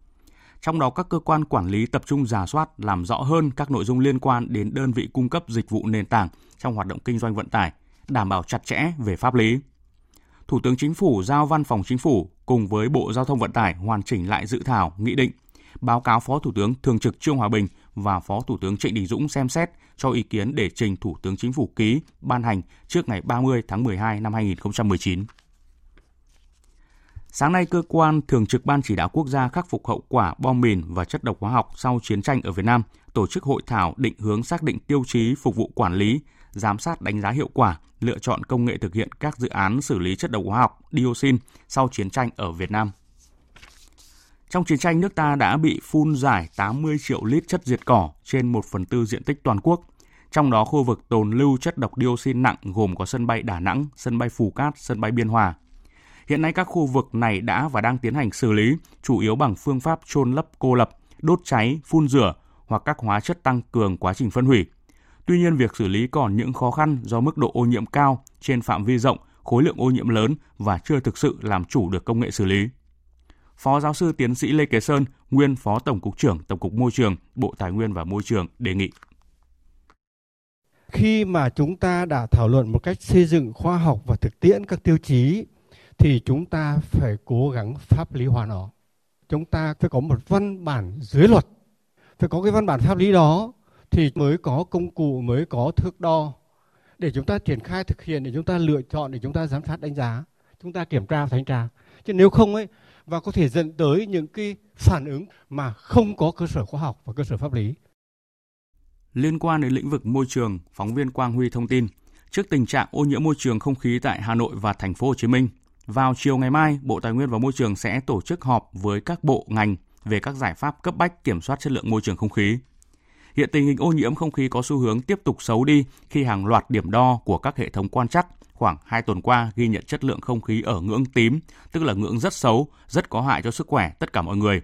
[SPEAKER 1] Trong đó các cơ quan quản lý tập trung giả soát làm rõ hơn các nội dung liên quan đến đơn vị cung cấp dịch vụ nền tảng trong hoạt động kinh doanh vận tải – đảm bảo chặt chẽ về pháp lý. Thủ tướng Chính phủ giao Văn phòng Chính phủ cùng với Bộ Giao thông Vận tải hoàn chỉnh lại dự thảo nghị định, báo cáo Phó Thủ tướng Thường trực Trương Hòa Bình và Phó Thủ tướng Trịnh Đình Dũng xem xét cho ý kiến để trình Thủ tướng Chính phủ ký ban hành trước ngày 30 tháng 12 năm 2019. Sáng nay, cơ quan thường trực Ban chỉ đạo quốc gia khắc phục hậu quả bom mìn và chất độc hóa học sau chiến tranh ở Việt Nam tổ chức hội thảo định hướng xác định tiêu chí phục vụ quản lý, giám sát đánh giá hiệu quả, lựa chọn công nghệ thực hiện các dự án xử lý chất độc hóa học dioxin sau chiến tranh ở Việt Nam. Trong chiến tranh, nước ta đã bị phun giải 80 triệu lít chất diệt cỏ trên 1 phần tư diện tích toàn quốc. Trong đó, khu vực tồn lưu chất độc dioxin nặng gồm có sân bay Đà Nẵng, sân bay Phù Cát, sân bay Biên Hòa. Hiện nay các khu vực này đã và đang tiến hành xử lý, chủ yếu bằng phương pháp chôn lấp cô lập, đốt cháy, phun rửa hoặc các hóa chất tăng cường quá trình phân hủy. Tuy nhiên, việc xử lý còn những khó khăn do mức độ ô nhiễm cao trên phạm vi rộng, khối lượng ô nhiễm lớn và chưa thực sự làm chủ được công nghệ xử lý. Phó giáo sư tiến sĩ Lê Kế Sơn, nguyên Phó Tổng cục trưởng Tổng cục Môi trường, Bộ Tài nguyên và Môi trường đề nghị.
[SPEAKER 24] Khi mà chúng ta đã thảo luận một cách xây dựng khoa học và thực tiễn các tiêu chí thì chúng ta phải cố gắng pháp lý hóa nó. Chúng ta phải có một văn bản dưới luật. Phải có cái văn bản pháp lý đó thì mới có công cụ, mới có thước đo để chúng ta triển khai thực hiện, để chúng ta lựa chọn, để chúng ta giám sát đánh giá, chúng ta kiểm tra thanh tra. Chứ nếu không ấy và có thể dẫn tới những cái phản ứng mà không có cơ sở khoa học và cơ sở pháp lý.
[SPEAKER 1] Liên quan đến lĩnh vực môi trường, phóng viên Quang Huy thông tin, trước tình trạng ô nhiễm môi trường không khí tại Hà Nội và thành phố Hồ Chí Minh, vào chiều ngày mai, Bộ Tài nguyên và Môi trường sẽ tổ chức họp với các bộ ngành về các giải pháp cấp bách kiểm soát chất lượng môi trường không khí. Hiện tình hình ô nhiễm không khí có xu hướng tiếp tục xấu đi khi hàng loạt điểm đo của các hệ thống quan trắc khoảng 2 tuần qua ghi nhận chất lượng không khí ở ngưỡng tím, tức là ngưỡng rất xấu, rất có hại cho sức khỏe tất cả mọi người.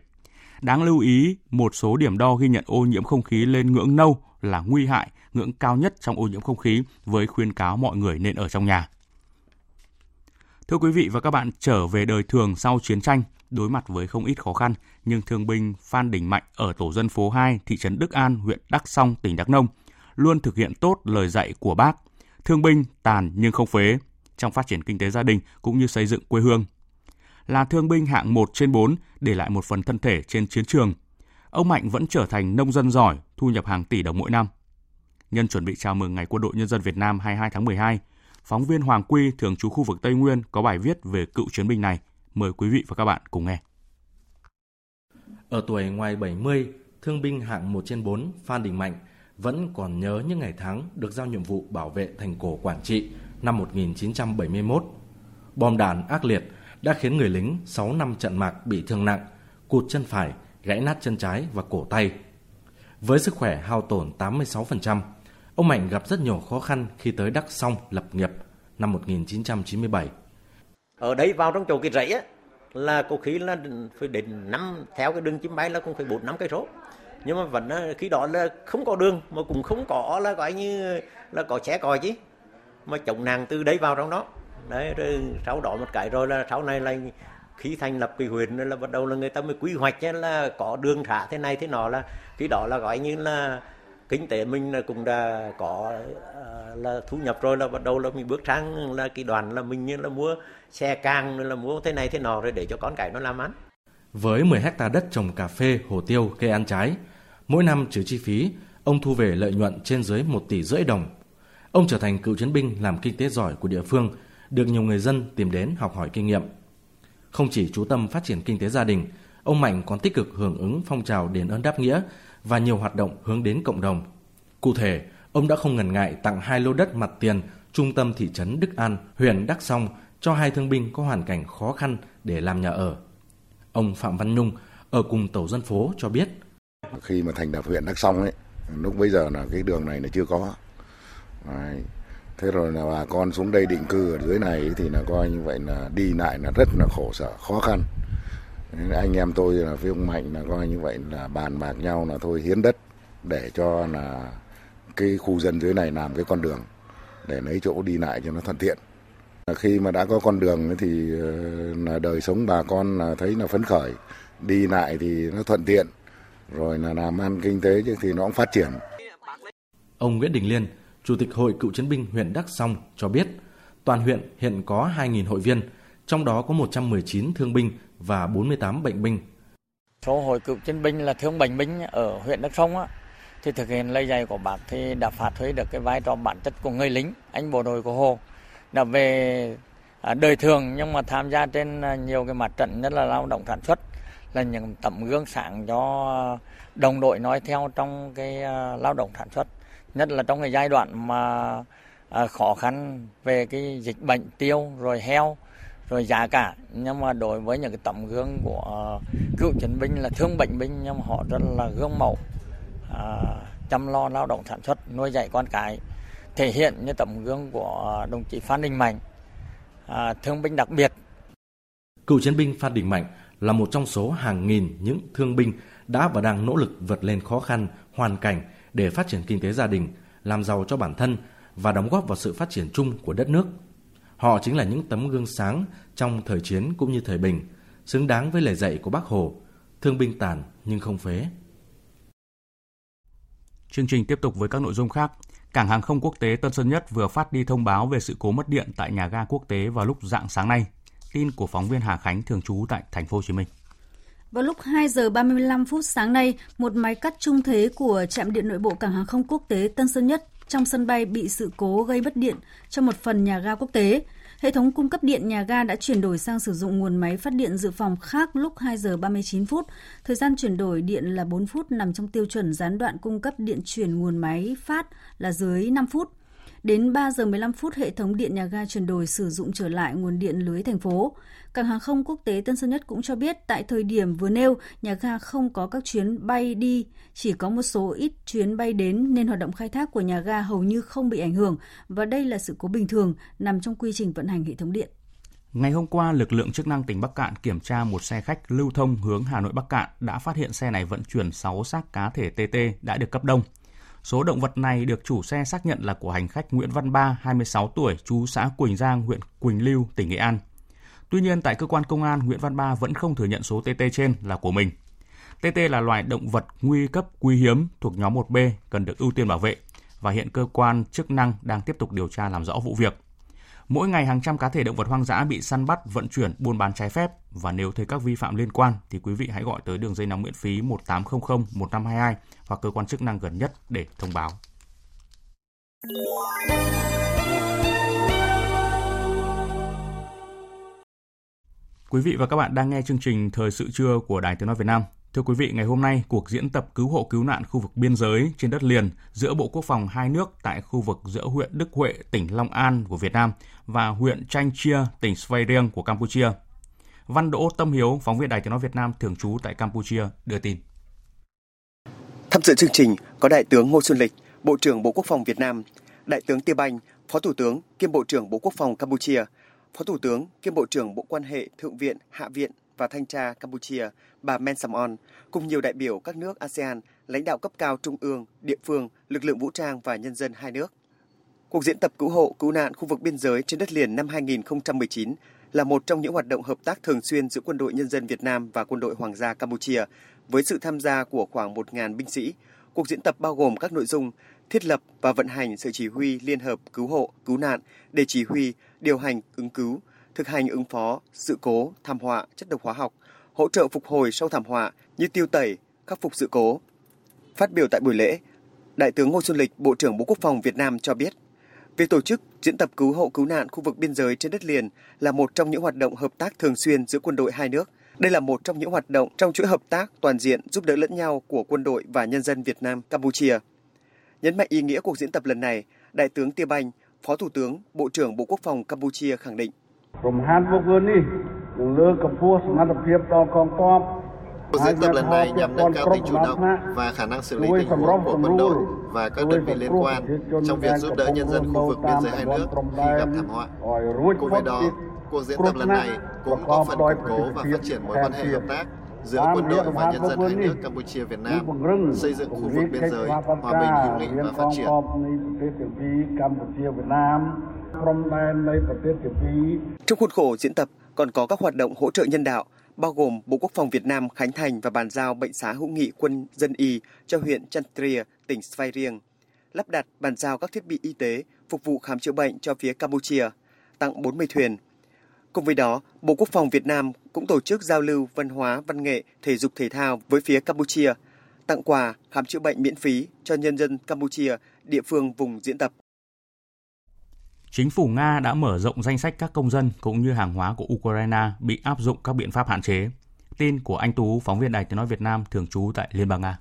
[SPEAKER 1] Đáng lưu ý, một số điểm đo ghi nhận ô nhiễm không khí lên ngưỡng nâu là nguy hại, ngưỡng cao nhất trong ô nhiễm không khí với khuyên cáo mọi người nên ở trong nhà. Thưa quý vị và các bạn, trở về đời thường sau chiến tranh, đối mặt với không ít khó khăn, nhưng thương binh Phan Đình Mạnh ở tổ dân phố 2, thị trấn Đức An, huyện Đắk Song, tỉnh Đắk Nông luôn thực hiện tốt lời dạy của bác, thương binh tàn nhưng không phế trong phát triển kinh tế gia đình cũng như xây dựng quê hương. Là thương binh hạng 1 trên 4 để lại một phần thân thể trên chiến trường, ông Mạnh vẫn trở thành nông dân giỏi, thu nhập hàng tỷ đồng mỗi năm. Nhân chuẩn bị chào mừng Ngày Quân đội Nhân dân Việt Nam 22 tháng 12, phóng viên Hoàng Quy thường trú khu vực Tây Nguyên có bài viết về cựu chiến binh này. Mời quý vị và các bạn cùng nghe.
[SPEAKER 25] Ở tuổi ngoài 70, thương binh hạng 1 trên 4 Phan Đình Mạnh vẫn còn nhớ những ngày tháng được giao nhiệm vụ bảo vệ thành cổ Quảng Trị năm 1971. Bom đạn ác liệt đã khiến người lính 6 năm trận mạc bị thương nặng, cụt chân phải, gãy nát chân trái và cổ tay. Với sức khỏe hao tổn 86%, ông Mạnh gặp rất nhiều khó khăn khi tới Đắk Song lập nghiệp năm 1997.
[SPEAKER 26] Ở đấy vào trong chỗ cái rẫy á, là có khi là phải đến năm theo cái đường chim bay là cũng phải bốn năm cây số. Nhưng mà vẫn ờ, khi đó là không có đường mà cũng không có là gọi như là có xe còi chứ. Mà chống nàng từ đấy vào trong đó. Đấy rồi sau đó một cái rồi là sau này là khi thành lập cái huyện là bắt đầu là người ta mới quy hoạch là có đường thả thế này thế nọ là khi đó là gọi như là kinh tế mình là cũng đã có à, là thu nhập rồi là bắt đầu là mình bước sang là cái đoàn là mình như là mua xe càng là mua thế này thế nọ rồi để cho con cái nó làm ăn.
[SPEAKER 25] Với 10 hecta đất trồng cà phê, hồ tiêu, cây ăn trái, mỗi năm trừ chi phí, ông thu về lợi nhuận trên dưới 1 tỷ rưỡi đồng. Ông trở thành cựu chiến binh làm kinh tế giỏi của địa phương, được nhiều người dân tìm đến học hỏi kinh nghiệm. Không chỉ chú tâm phát triển kinh tế gia đình, ông Mạnh còn tích cực hưởng ứng phong trào đền ơn đáp nghĩa và nhiều hoạt động hướng đến cộng đồng. Cụ thể, ông đã không ngần ngại tặng hai lô đất mặt tiền trung tâm thị trấn Đức An, huyện Đắc Song cho hai thương binh có hoàn cảnh khó khăn để làm nhà ở. Ông Phạm Văn Nhung ở cùng tổ dân phố cho biết.
[SPEAKER 27] Khi mà thành lập huyện Đắc Song ấy, lúc bây giờ là cái đường này là chưa có. Đấy. Thế rồi là bà con xuống đây định cư ở dưới này thì là coi như vậy là đi lại là rất là khổ sở, khó khăn anh em tôi là với ông mạnh là coi như vậy, là bàn bạc nhau là thôi, hiến đất để cho là cái khu dân dưới này làm cái con đường để lấy chỗ đi lại cho nó thuận tiện. Khi mà đã có con đường thì ờ, là đời sống bà con là thấy là phấn khởi, đi lại thì nó thuận tiện, rồi là làm ăn kinh tế chứ thì nó cũng phát triển.
[SPEAKER 25] Ông Nguyễn Đình Liên, Chủ tịch Hội Cựu chiến binh huyện Đắc Song cho biết, toàn huyện hiện có 2.000 hội viên, trong đó có 119 thương binh và 48 bệnh binh.
[SPEAKER 28] Số hội cựu chiến binh là thương bệnh binh ở huyện Đắk Sông á, thì thực hiện lời dạy của bác thì đã phát huy được cái vai trò bản chất của người lính, anh bộ đội của Hồ. là về à, đời thường nhưng mà tham gia trên à, nhiều cái mặt trận nhất là lao động sản xuất là những tấm gương sáng cho à, đồng đội nói theo trong cái lao động sản xuất nhất là trong cái giai đoạn mà khó khăn về cái dịch bệnh tiêu rồi heo rồi giá cả nhưng mà đối với những cái tấm gương của ờ, cựu chiến binh là thương bệnh binh nhưng mà họ rất là gương mẫu à, chăm lo lao động sản xuất nuôi dạy con cái thể hiện như tấm gương của đồng chí Phan Đình Mạnh à, thương binh đặc biệt.
[SPEAKER 25] Cựu chiến binh Phan Đình Mạnh là một trong số hàng nghìn những thương binh đã và đang nỗ lực vượt lên khó khăn hoàn cảnh để phát triển kinh tế gia đình làm giàu cho bản thân và đóng góp vào sự phát triển chung của đất nước. Họ chính là những tấm gương sáng trong thời chiến cũng như thời bình, xứng đáng với lời dạy của Bác Hồ, thương binh tàn nhưng không phế.
[SPEAKER 1] Chương trình tiếp tục với các nội dung khác. Cảng hàng không quốc tế Tân Sơn Nhất vừa phát đi thông báo về sự cố mất điện tại nhà ga quốc tế vào lúc dạng sáng nay. Tin của phóng viên Hà Khánh thường trú tại thành phố Hồ Chí Minh.
[SPEAKER 2] Vào lúc 2 giờ 35 phút sáng nay, một máy cắt trung thế của trạm điện nội bộ cảng hàng không quốc tế Tân Sơn Nhất trong sân bay bị sự cố gây mất điện cho một phần nhà ga quốc tế. Hệ thống cung cấp điện nhà ga đã chuyển đổi sang sử dụng nguồn máy phát điện dự phòng khác lúc 2 giờ 39 phút. Thời gian chuyển đổi điện là 4 phút nằm trong tiêu chuẩn gián đoạn cung cấp điện chuyển nguồn máy phát là dưới 5 phút. Đến 3 giờ 15 phút, hệ thống điện nhà ga chuyển đổi sử dụng trở lại nguồn điện lưới thành phố. Cảng hàng không quốc tế Tân Sơn Nhất cũng cho biết tại thời điểm vừa nêu, nhà ga không có các chuyến bay đi, chỉ có một số ít chuyến bay đến nên hoạt động khai thác của nhà ga hầu như không bị ảnh hưởng và đây là sự cố bình thường nằm trong quy trình vận hành hệ thống điện.
[SPEAKER 1] Ngày hôm qua, lực lượng chức năng tỉnh Bắc Cạn kiểm tra một xe khách lưu thông hướng Hà Nội Bắc Cạn đã phát hiện xe này vận chuyển 6 xác cá thể TT đã được cấp đông. Số động vật này được chủ xe xác nhận là của hành khách Nguyễn Văn Ba, 26 tuổi, chú xã Quỳnh Giang, huyện Quỳnh Lưu, tỉnh Nghệ An. Tuy nhiên, tại cơ quan công an, Nguyễn Văn Ba vẫn không thừa nhận số TT trên là của mình. TT là loài động vật nguy cấp quý hiếm thuộc nhóm 1B cần được ưu tiên bảo vệ và hiện cơ quan chức năng đang tiếp tục điều tra làm rõ vụ việc. Mỗi ngày hàng trăm cá thể động vật hoang dã bị săn bắt, vận chuyển, buôn bán trái phép và nếu thấy các vi phạm liên quan thì quý vị hãy gọi tới đường dây nóng miễn phí 1800 1522 hoặc cơ quan chức năng gần nhất để thông báo. Quý vị và các bạn đang nghe chương trình Thời sự trưa của Đài Tiếng Nói Việt Nam. Thưa quý vị, ngày hôm nay, cuộc diễn tập cứu hộ cứu nạn khu vực biên giới trên đất liền giữa Bộ Quốc phòng hai nước tại khu vực giữa huyện Đức Huệ, tỉnh Long An của Việt Nam và huyện Chanh Chia, tỉnh Svay Rieng của Campuchia. Văn Đỗ Tâm Hiếu, phóng viên Đài Tiếng Nói Việt Nam thường trú tại Campuchia, đưa tin.
[SPEAKER 29] Tham dự chương trình có Đại tướng Ngô Xuân Lịch, Bộ trưởng Bộ Quốc phòng Việt Nam, Đại tướng Tia Banh, Phó Thủ tướng kiêm Bộ trưởng Bộ Quốc phòng Campuchia, Phó Thủ tướng kiêm Bộ trưởng Bộ Quan hệ Thượng viện, Hạ viện, và Thanh tra Campuchia, bà Men Samon, cùng nhiều đại biểu các nước ASEAN, lãnh đạo cấp cao trung ương, địa phương, lực lượng vũ trang và nhân dân hai nước. Cuộc diễn tập cứu hộ, cứu nạn khu vực biên giới trên đất liền năm 2019 là một trong những hoạt động hợp tác thường xuyên giữa Quân đội Nhân dân Việt Nam và Quân đội Hoàng gia Campuchia với sự tham gia của khoảng 1.000 binh sĩ. Cuộc diễn tập bao gồm các nội dung thiết lập và vận hành sự chỉ huy liên hợp cứu hộ, cứu nạn để chỉ huy, điều hành ứng cứu, thực hành ứng phó, sự cố, thảm họa, chất độc hóa học, hỗ trợ phục hồi sau thảm họa như tiêu tẩy, khắc phục sự cố. Phát biểu tại buổi lễ, Đại tướng Ngô Xuân Lịch, Bộ trưởng Bộ Quốc phòng Việt Nam cho biết, việc tổ chức diễn tập cứu hộ cứu nạn khu vực biên giới trên đất liền là một trong những hoạt động hợp tác thường xuyên giữa quân đội hai nước. Đây là một trong những hoạt động trong chuỗi hợp tác toàn diện giúp đỡ lẫn nhau của quân đội và nhân dân Việt Nam Campuchia. Nhấn mạnh ý nghĩa cuộc diễn tập lần này, Đại tướng Tia Banh, Phó Thủ tướng, Bộ trưởng Bộ Quốc phòng Campuchia khẳng định.
[SPEAKER 30] Cuộc diễn tập lần này nhằm nâng cao tính chủ động và khả năng xử lý tình huống của quân đội và các đơn vị liên quan trong việc giúp đỡ nhân dân khu vực biên giới hai nước khi gặp thảm họa. Cùng với đó, cuộc diễn tập lần này cũng có phần củng cố và phát triển mối quan hệ hợp tác giữa quân đội và nhân dân hai nước Campuchia Việt Nam xây dựng khu vực biên giới hòa bình hữu nghị và phát triển.
[SPEAKER 29] Trong khuôn khổ diễn tập còn có các hoạt động hỗ trợ nhân đạo, bao gồm Bộ Quốc phòng Việt Nam khánh thành và bàn giao bệnh xá hữu nghị quân dân y cho huyện Chantria, tỉnh Svay Rieng, lắp đặt bàn giao các thiết bị y tế phục vụ khám chữa bệnh cho phía Campuchia, tặng 40 thuyền. Cùng với đó, Bộ Quốc phòng Việt Nam cũng tổ chức giao lưu văn hóa, văn nghệ, thể dục thể thao với phía Campuchia, tặng quà khám chữa bệnh miễn phí cho nhân dân Campuchia, địa phương vùng diễn tập.
[SPEAKER 1] Chính phủ Nga đã mở rộng danh sách các công dân cũng như hàng hóa của Ukraine bị áp dụng các biện pháp hạn chế. Tin của anh Tú, phóng viên Đài Tiếng Nói Việt Nam thường trú tại Liên bang Nga.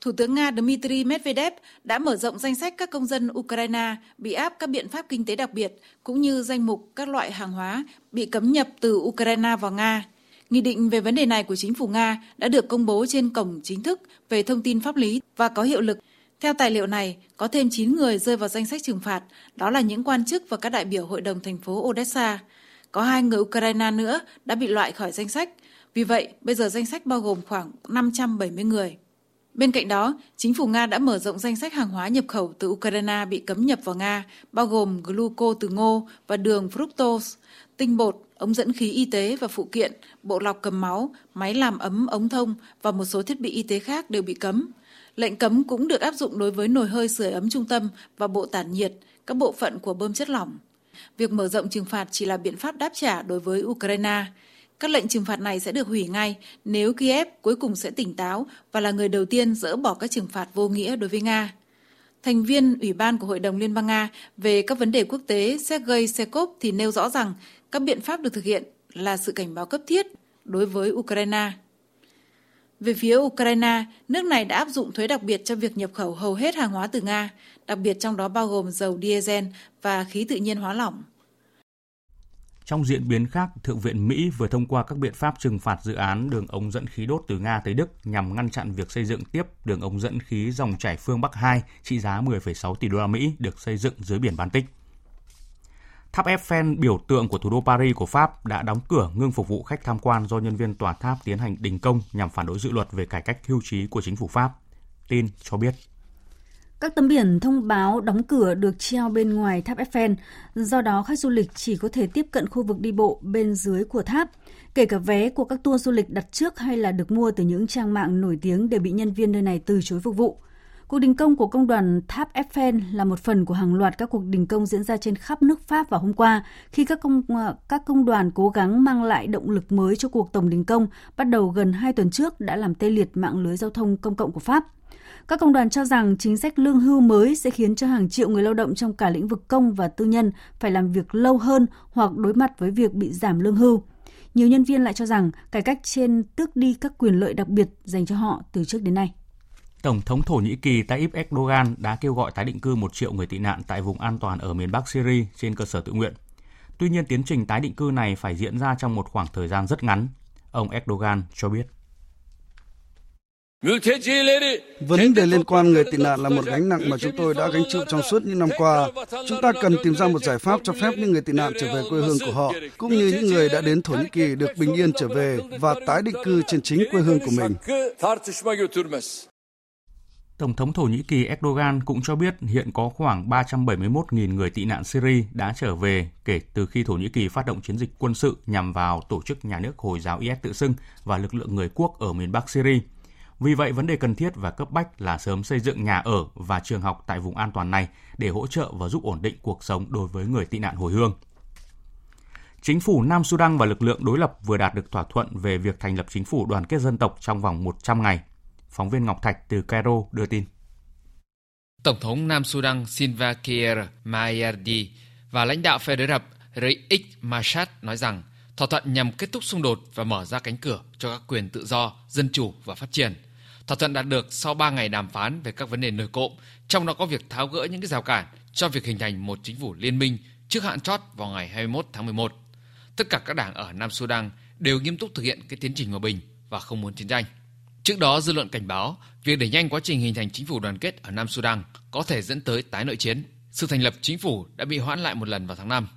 [SPEAKER 31] Thủ tướng Nga Dmitry Medvedev đã mở rộng danh sách các công dân Ukraine bị áp các biện pháp kinh tế đặc biệt, cũng như danh mục các loại hàng hóa bị cấm nhập từ Ukraine vào Nga. Nghị định về vấn đề này của chính phủ Nga đã được công bố trên cổng chính thức về thông tin pháp lý và có hiệu lực theo tài liệu này, có thêm 9 người rơi vào danh sách trừng phạt, đó là những quan chức và các đại biểu hội đồng thành phố Odessa. Có hai người Ukraine nữa đã bị loại khỏi danh sách, vì vậy bây giờ danh sách bao gồm khoảng 570 người. Bên cạnh đó, chính phủ Nga đã mở rộng danh sách hàng hóa nhập khẩu từ Ukraine bị cấm nhập vào Nga, bao gồm gluco từ ngô và đường fructose, tinh bột, ống dẫn khí y tế và phụ kiện, bộ lọc cầm máu, máy làm ấm ống thông và một số thiết bị y tế khác đều bị cấm. Lệnh cấm cũng được áp dụng đối với nồi hơi sưởi ấm trung tâm và bộ tản nhiệt, các bộ phận của bơm chất lỏng. Việc mở rộng trừng phạt chỉ là biện pháp đáp trả đối với Ukraine. Các lệnh trừng phạt này sẽ được hủy ngay nếu Kiev cuối cùng sẽ tỉnh táo và là người đầu tiên dỡ bỏ các trừng phạt vô nghĩa đối với Nga. Thành viên Ủy ban của Hội đồng Liên bang Nga về các vấn đề quốc tế Sergei Sekov thì nêu rõ rằng các biện pháp được thực hiện là sự cảnh báo cấp thiết đối với Ukraine. Về phía Ukraine, nước này đã áp dụng thuế đặc biệt cho việc nhập khẩu hầu hết hàng hóa từ Nga, đặc biệt trong đó bao gồm dầu diesel và khí tự nhiên hóa lỏng.
[SPEAKER 1] Trong diễn biến khác, Thượng viện Mỹ vừa thông qua các biện pháp trừng phạt dự án đường ống dẫn khí đốt từ Nga tới Đức nhằm ngăn chặn việc xây dựng tiếp đường ống dẫn khí dòng chảy phương Bắc 2 trị giá 10,6 tỷ đô la Mỹ được xây dựng dưới biển Baltic. Tháp Eiffel, biểu tượng của thủ đô Paris của Pháp, đã đóng cửa ngưng phục vụ khách tham quan do nhân viên tòa tháp tiến hành đình công nhằm phản đối dự luật về cải cách hưu trí của chính phủ Pháp. Tin cho biết.
[SPEAKER 2] Các tấm biển thông báo đóng cửa được treo bên ngoài tháp Eiffel, do đó khách du lịch chỉ có thể tiếp cận khu vực đi bộ bên dưới của tháp. Kể cả vé của các tour du lịch đặt trước hay là được mua từ những trang mạng nổi tiếng đều bị nhân viên nơi này từ chối phục vụ. Cuộc đình công của công đoàn Tháp Eiffel là một phần của hàng loạt các cuộc đình công diễn ra trên khắp nước Pháp vào hôm qua, khi các công ờ, các công đoàn cố gắng mang lại động lực mới cho cuộc tổng đình công bắt đầu gần 2 tuần trước đã làm tê liệt mạng lưới giao thông công cộng của Pháp. Các công đoàn cho rằng chính sách lương hưu mới sẽ khiến cho hàng triệu người lao động trong cả lĩnh vực công và tư nhân phải làm việc lâu hơn hoặc đối mặt với việc bị giảm lương hưu. Nhiều nhân viên lại cho rằng cải cách trên tước đi các quyền lợi đặc biệt dành cho họ từ trước đến nay.
[SPEAKER 1] Tổng thống Thổ Nhĩ Kỳ Tayyip Erdogan đã kêu gọi tái định cư một triệu người tị nạn tại vùng an toàn ở miền Bắc Syria trên cơ sở tự nguyện. Tuy nhiên, tiến trình tái định cư này phải diễn ra trong một khoảng thời gian rất ngắn. Ông Erdogan cho biết.
[SPEAKER 24] Vấn đề liên quan người tị nạn là một gánh nặng mà chúng tôi đã gánh chịu trong suốt những năm qua. Chúng ta cần tìm ra một giải pháp cho phép những người tị nạn trở về quê hương của họ, cũng như những người đã đến Thổ Nhĩ Kỳ được bình yên trở về và tái định cư trên chính quê hương của mình.
[SPEAKER 1] Tổng thống Thổ Nhĩ Kỳ Erdogan cũng cho biết hiện có khoảng 371.000 người tị nạn Syria đã trở về kể từ khi Thổ Nhĩ Kỳ phát động chiến dịch quân sự nhằm vào tổ chức nhà nước Hồi giáo IS tự xưng và lực lượng người quốc ở miền Bắc Syria. Vì vậy, vấn đề cần thiết và cấp bách là sớm xây dựng nhà ở và trường học tại vùng an toàn này để hỗ trợ và giúp ổn định cuộc sống đối với người tị nạn hồi hương. Chính phủ Nam Sudan và lực lượng đối lập vừa đạt được thỏa thuận về việc thành lập chính phủ đoàn kết dân tộc trong vòng 100 ngày. Phóng viên Ngọc Thạch từ Cairo đưa tin.
[SPEAKER 32] Tổng thống Nam Sudan Salva Kiir Mayardi và lãnh đạo phe đối lập Riek Machar nói rằng thỏa thuận nhằm kết thúc xung đột và mở ra cánh cửa cho các quyền tự do, dân chủ và phát triển – Thỏa thuận đạt được sau 3 ngày đàm phán về các vấn đề nổi cộm, trong đó có việc tháo gỡ những cái rào cản cho việc hình thành một chính phủ liên minh trước hạn chót vào ngày 21 tháng 11. Tất cả các đảng ở Nam Sudan đều nghiêm túc thực hiện cái tiến trình hòa bình và không muốn chiến tranh. Trước đó, dư luận cảnh báo việc đẩy nhanh quá trình hình thành chính phủ đoàn kết ở Nam Sudan có thể dẫn tới tái nội chiến. Sự thành lập chính phủ đã bị hoãn lại một lần vào tháng 5.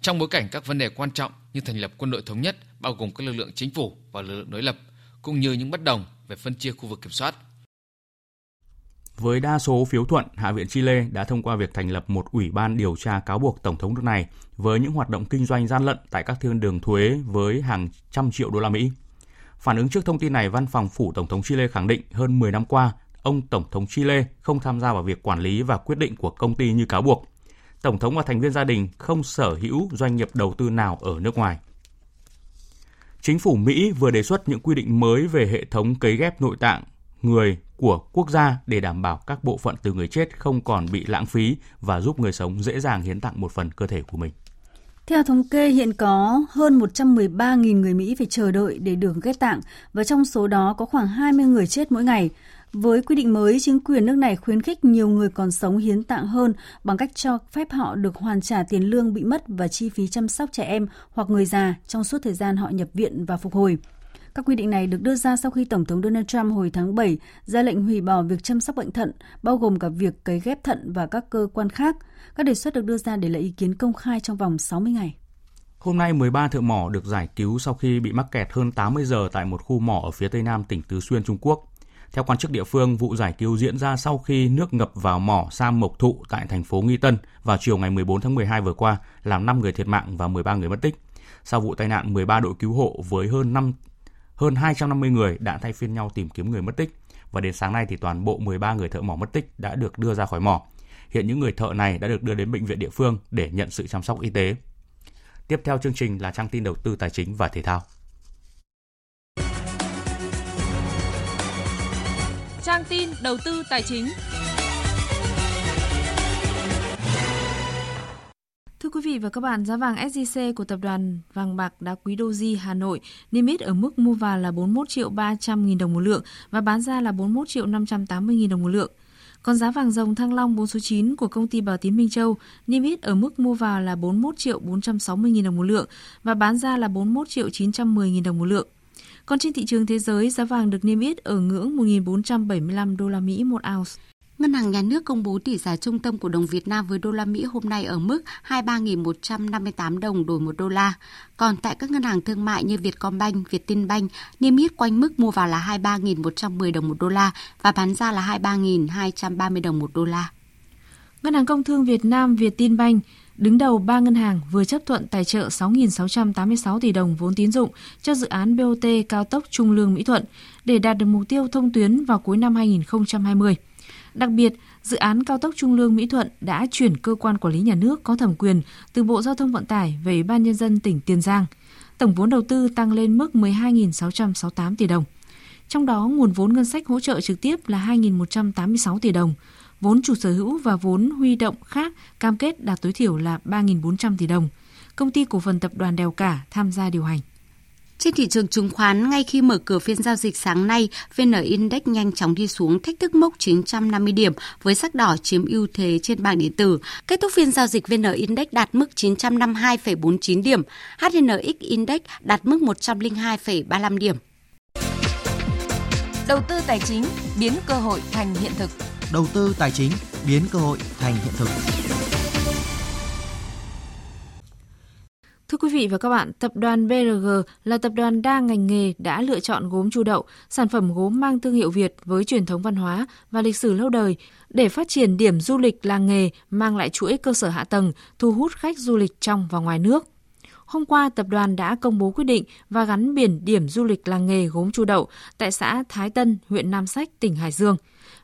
[SPEAKER 32] Trong bối cảnh các vấn đề quan trọng như thành lập quân đội thống nhất bao gồm các lực lượng chính phủ và lực lượng đối lập, cũng như những bất đồng về phân chia khu vực kiểm soát.
[SPEAKER 1] Với đa số phiếu thuận, Hạ viện Chile đã thông qua việc thành lập một ủy ban điều tra cáo buộc Tổng thống nước này với những hoạt động kinh doanh gian lận tại các thiên đường thuế với hàng trăm triệu đô la Mỹ. Phản ứng trước thông tin này, Văn phòng phủ Tổng thống Chile khẳng định hơn 10 năm qua, ông Tổng thống Chile không tham gia vào việc quản lý và quyết định của công ty như cáo buộc. Tổng thống và thành viên gia đình không sở hữu doanh nghiệp đầu tư nào ở nước ngoài. Chính phủ Mỹ vừa đề xuất những quy định mới về hệ thống cấy ghép nội tạng người của quốc gia để đảm bảo các bộ phận từ người chết không còn bị lãng phí và giúp người sống dễ dàng hiến tặng một phần cơ thể của mình.
[SPEAKER 33] Theo thống kê, hiện có hơn 113.000 người Mỹ phải chờ đợi để được ghép tạng và trong số đó có khoảng 20 người chết mỗi ngày. Với quy định mới, chính quyền nước này khuyến khích nhiều người còn sống hiến tạng hơn bằng cách cho phép họ được hoàn trả tiền lương bị mất và chi phí chăm sóc trẻ em hoặc người già trong suốt thời gian họ nhập viện và phục hồi. Các quy định này được đưa ra sau khi Tổng thống Donald Trump hồi tháng 7 ra lệnh hủy bỏ việc chăm sóc bệnh thận, bao gồm cả việc cấy ghép thận và các cơ quan khác. Các đề xuất được đưa ra để lấy ý kiến công khai trong vòng 60 ngày.
[SPEAKER 1] Hôm nay, 13 thợ mỏ được giải cứu sau khi bị mắc kẹt hơn 80 giờ tại một khu mỏ ở phía tây nam tỉnh Tứ Xuyên, Trung Quốc. Theo quan chức địa phương, vụ giải cứu diễn ra sau khi nước ngập vào mỏ Sam Mộc Thụ tại thành phố Nghi Tân vào chiều ngày 14 tháng 12 vừa qua, làm 5 người thiệt mạng và 13 người mất tích. Sau vụ tai nạn, 13 đội cứu hộ với hơn 5 hơn 250 người đã thay phiên nhau tìm kiếm người mất tích và đến sáng nay thì toàn bộ 13 người thợ mỏ mất tích đã được đưa ra khỏi mỏ. Hiện những người thợ này đã được đưa đến bệnh viện địa phương để nhận sự chăm sóc y tế. Tiếp theo chương trình là trang tin đầu tư tài chính và thể thao.
[SPEAKER 7] trang tin đầu tư tài chính.
[SPEAKER 33] Thưa quý vị và các bạn, giá vàng SJC của tập đoàn vàng bạc đá quý Doji Hà Nội niêm yết ở mức mua vào là 41 triệu 300 nghìn đồng một lượng và bán ra là 41 triệu 580 nghìn đồng một lượng. Còn giá vàng dòng Thăng Long 4 số 9 của công ty Bảo Tín Minh Châu niêm yết ở mức mua vào là 41 triệu 460 nghìn đồng một lượng và bán ra là 41 triệu 910 nghìn đồng một lượng. Còn trên thị trường thế giới, giá vàng được niêm yết ở ngưỡng 1.475 đô la Mỹ một ounce.
[SPEAKER 26] Ngân hàng Nhà nước công bố tỷ giá trung tâm của đồng Việt Nam với đô la Mỹ hôm nay ở mức 23.158 đồng đổi một đô la. Còn tại các ngân hàng thương mại như Vietcombank, Vietinbank niêm yết quanh mức mua vào là 23.110 đồng một đô la và bán ra là 23.230 đồng một đô la.
[SPEAKER 33] Ngân hàng Công thương Việt Nam Vietinbank đứng đầu ba ngân hàng vừa chấp thuận tài trợ 6.686 tỷ đồng vốn tín dụng cho dự án BOT cao tốc Trung Lương Mỹ Thuận để đạt được mục tiêu thông tuyến vào cuối năm 2020. Đặc biệt, dự án cao tốc Trung Lương Mỹ Thuận đã chuyển cơ quan quản lý nhà nước có thẩm quyền từ Bộ Giao thông Vận tải về Ủy ban Nhân dân tỉnh Tiền Giang. Tổng vốn đầu tư tăng lên mức 12.668 tỷ đồng. Trong đó, nguồn vốn ngân sách hỗ trợ trực tiếp là 2.186 tỷ đồng, vốn chủ sở hữu và vốn huy động khác cam kết đạt tối thiểu là 3.400 tỷ đồng. Công ty cổ phần tập đoàn Đèo Cả tham gia điều hành.
[SPEAKER 26] Trên thị trường chứng khoán, ngay khi mở cửa phiên giao dịch sáng nay, VN Index nhanh chóng đi xuống thách thức mốc 950 điểm với sắc đỏ chiếm ưu thế trên bảng điện tử. Kết thúc phiên giao dịch VN Index đạt mức 952,49 điểm, HNX Index đạt mức 102,35 điểm.
[SPEAKER 34] Đầu tư tài chính biến cơ hội thành hiện thực.
[SPEAKER 35] Đầu tư tài chính biến cơ hội thành hiện thực.
[SPEAKER 36] Thưa quý vị và các bạn, tập đoàn BRG là tập đoàn đa ngành nghề đã lựa chọn gốm chu đậu, sản phẩm gốm mang thương hiệu Việt với truyền thống văn hóa và lịch sử lâu đời để phát triển điểm du lịch làng nghề mang lại chuỗi cơ sở hạ tầng, thu hút khách du lịch trong và ngoài nước. Hôm qua, tập đoàn đã công bố quyết định và gắn biển điểm du lịch làng nghề gốm chu đậu tại xã Thái Tân, huyện Nam Sách, tỉnh Hải Dương.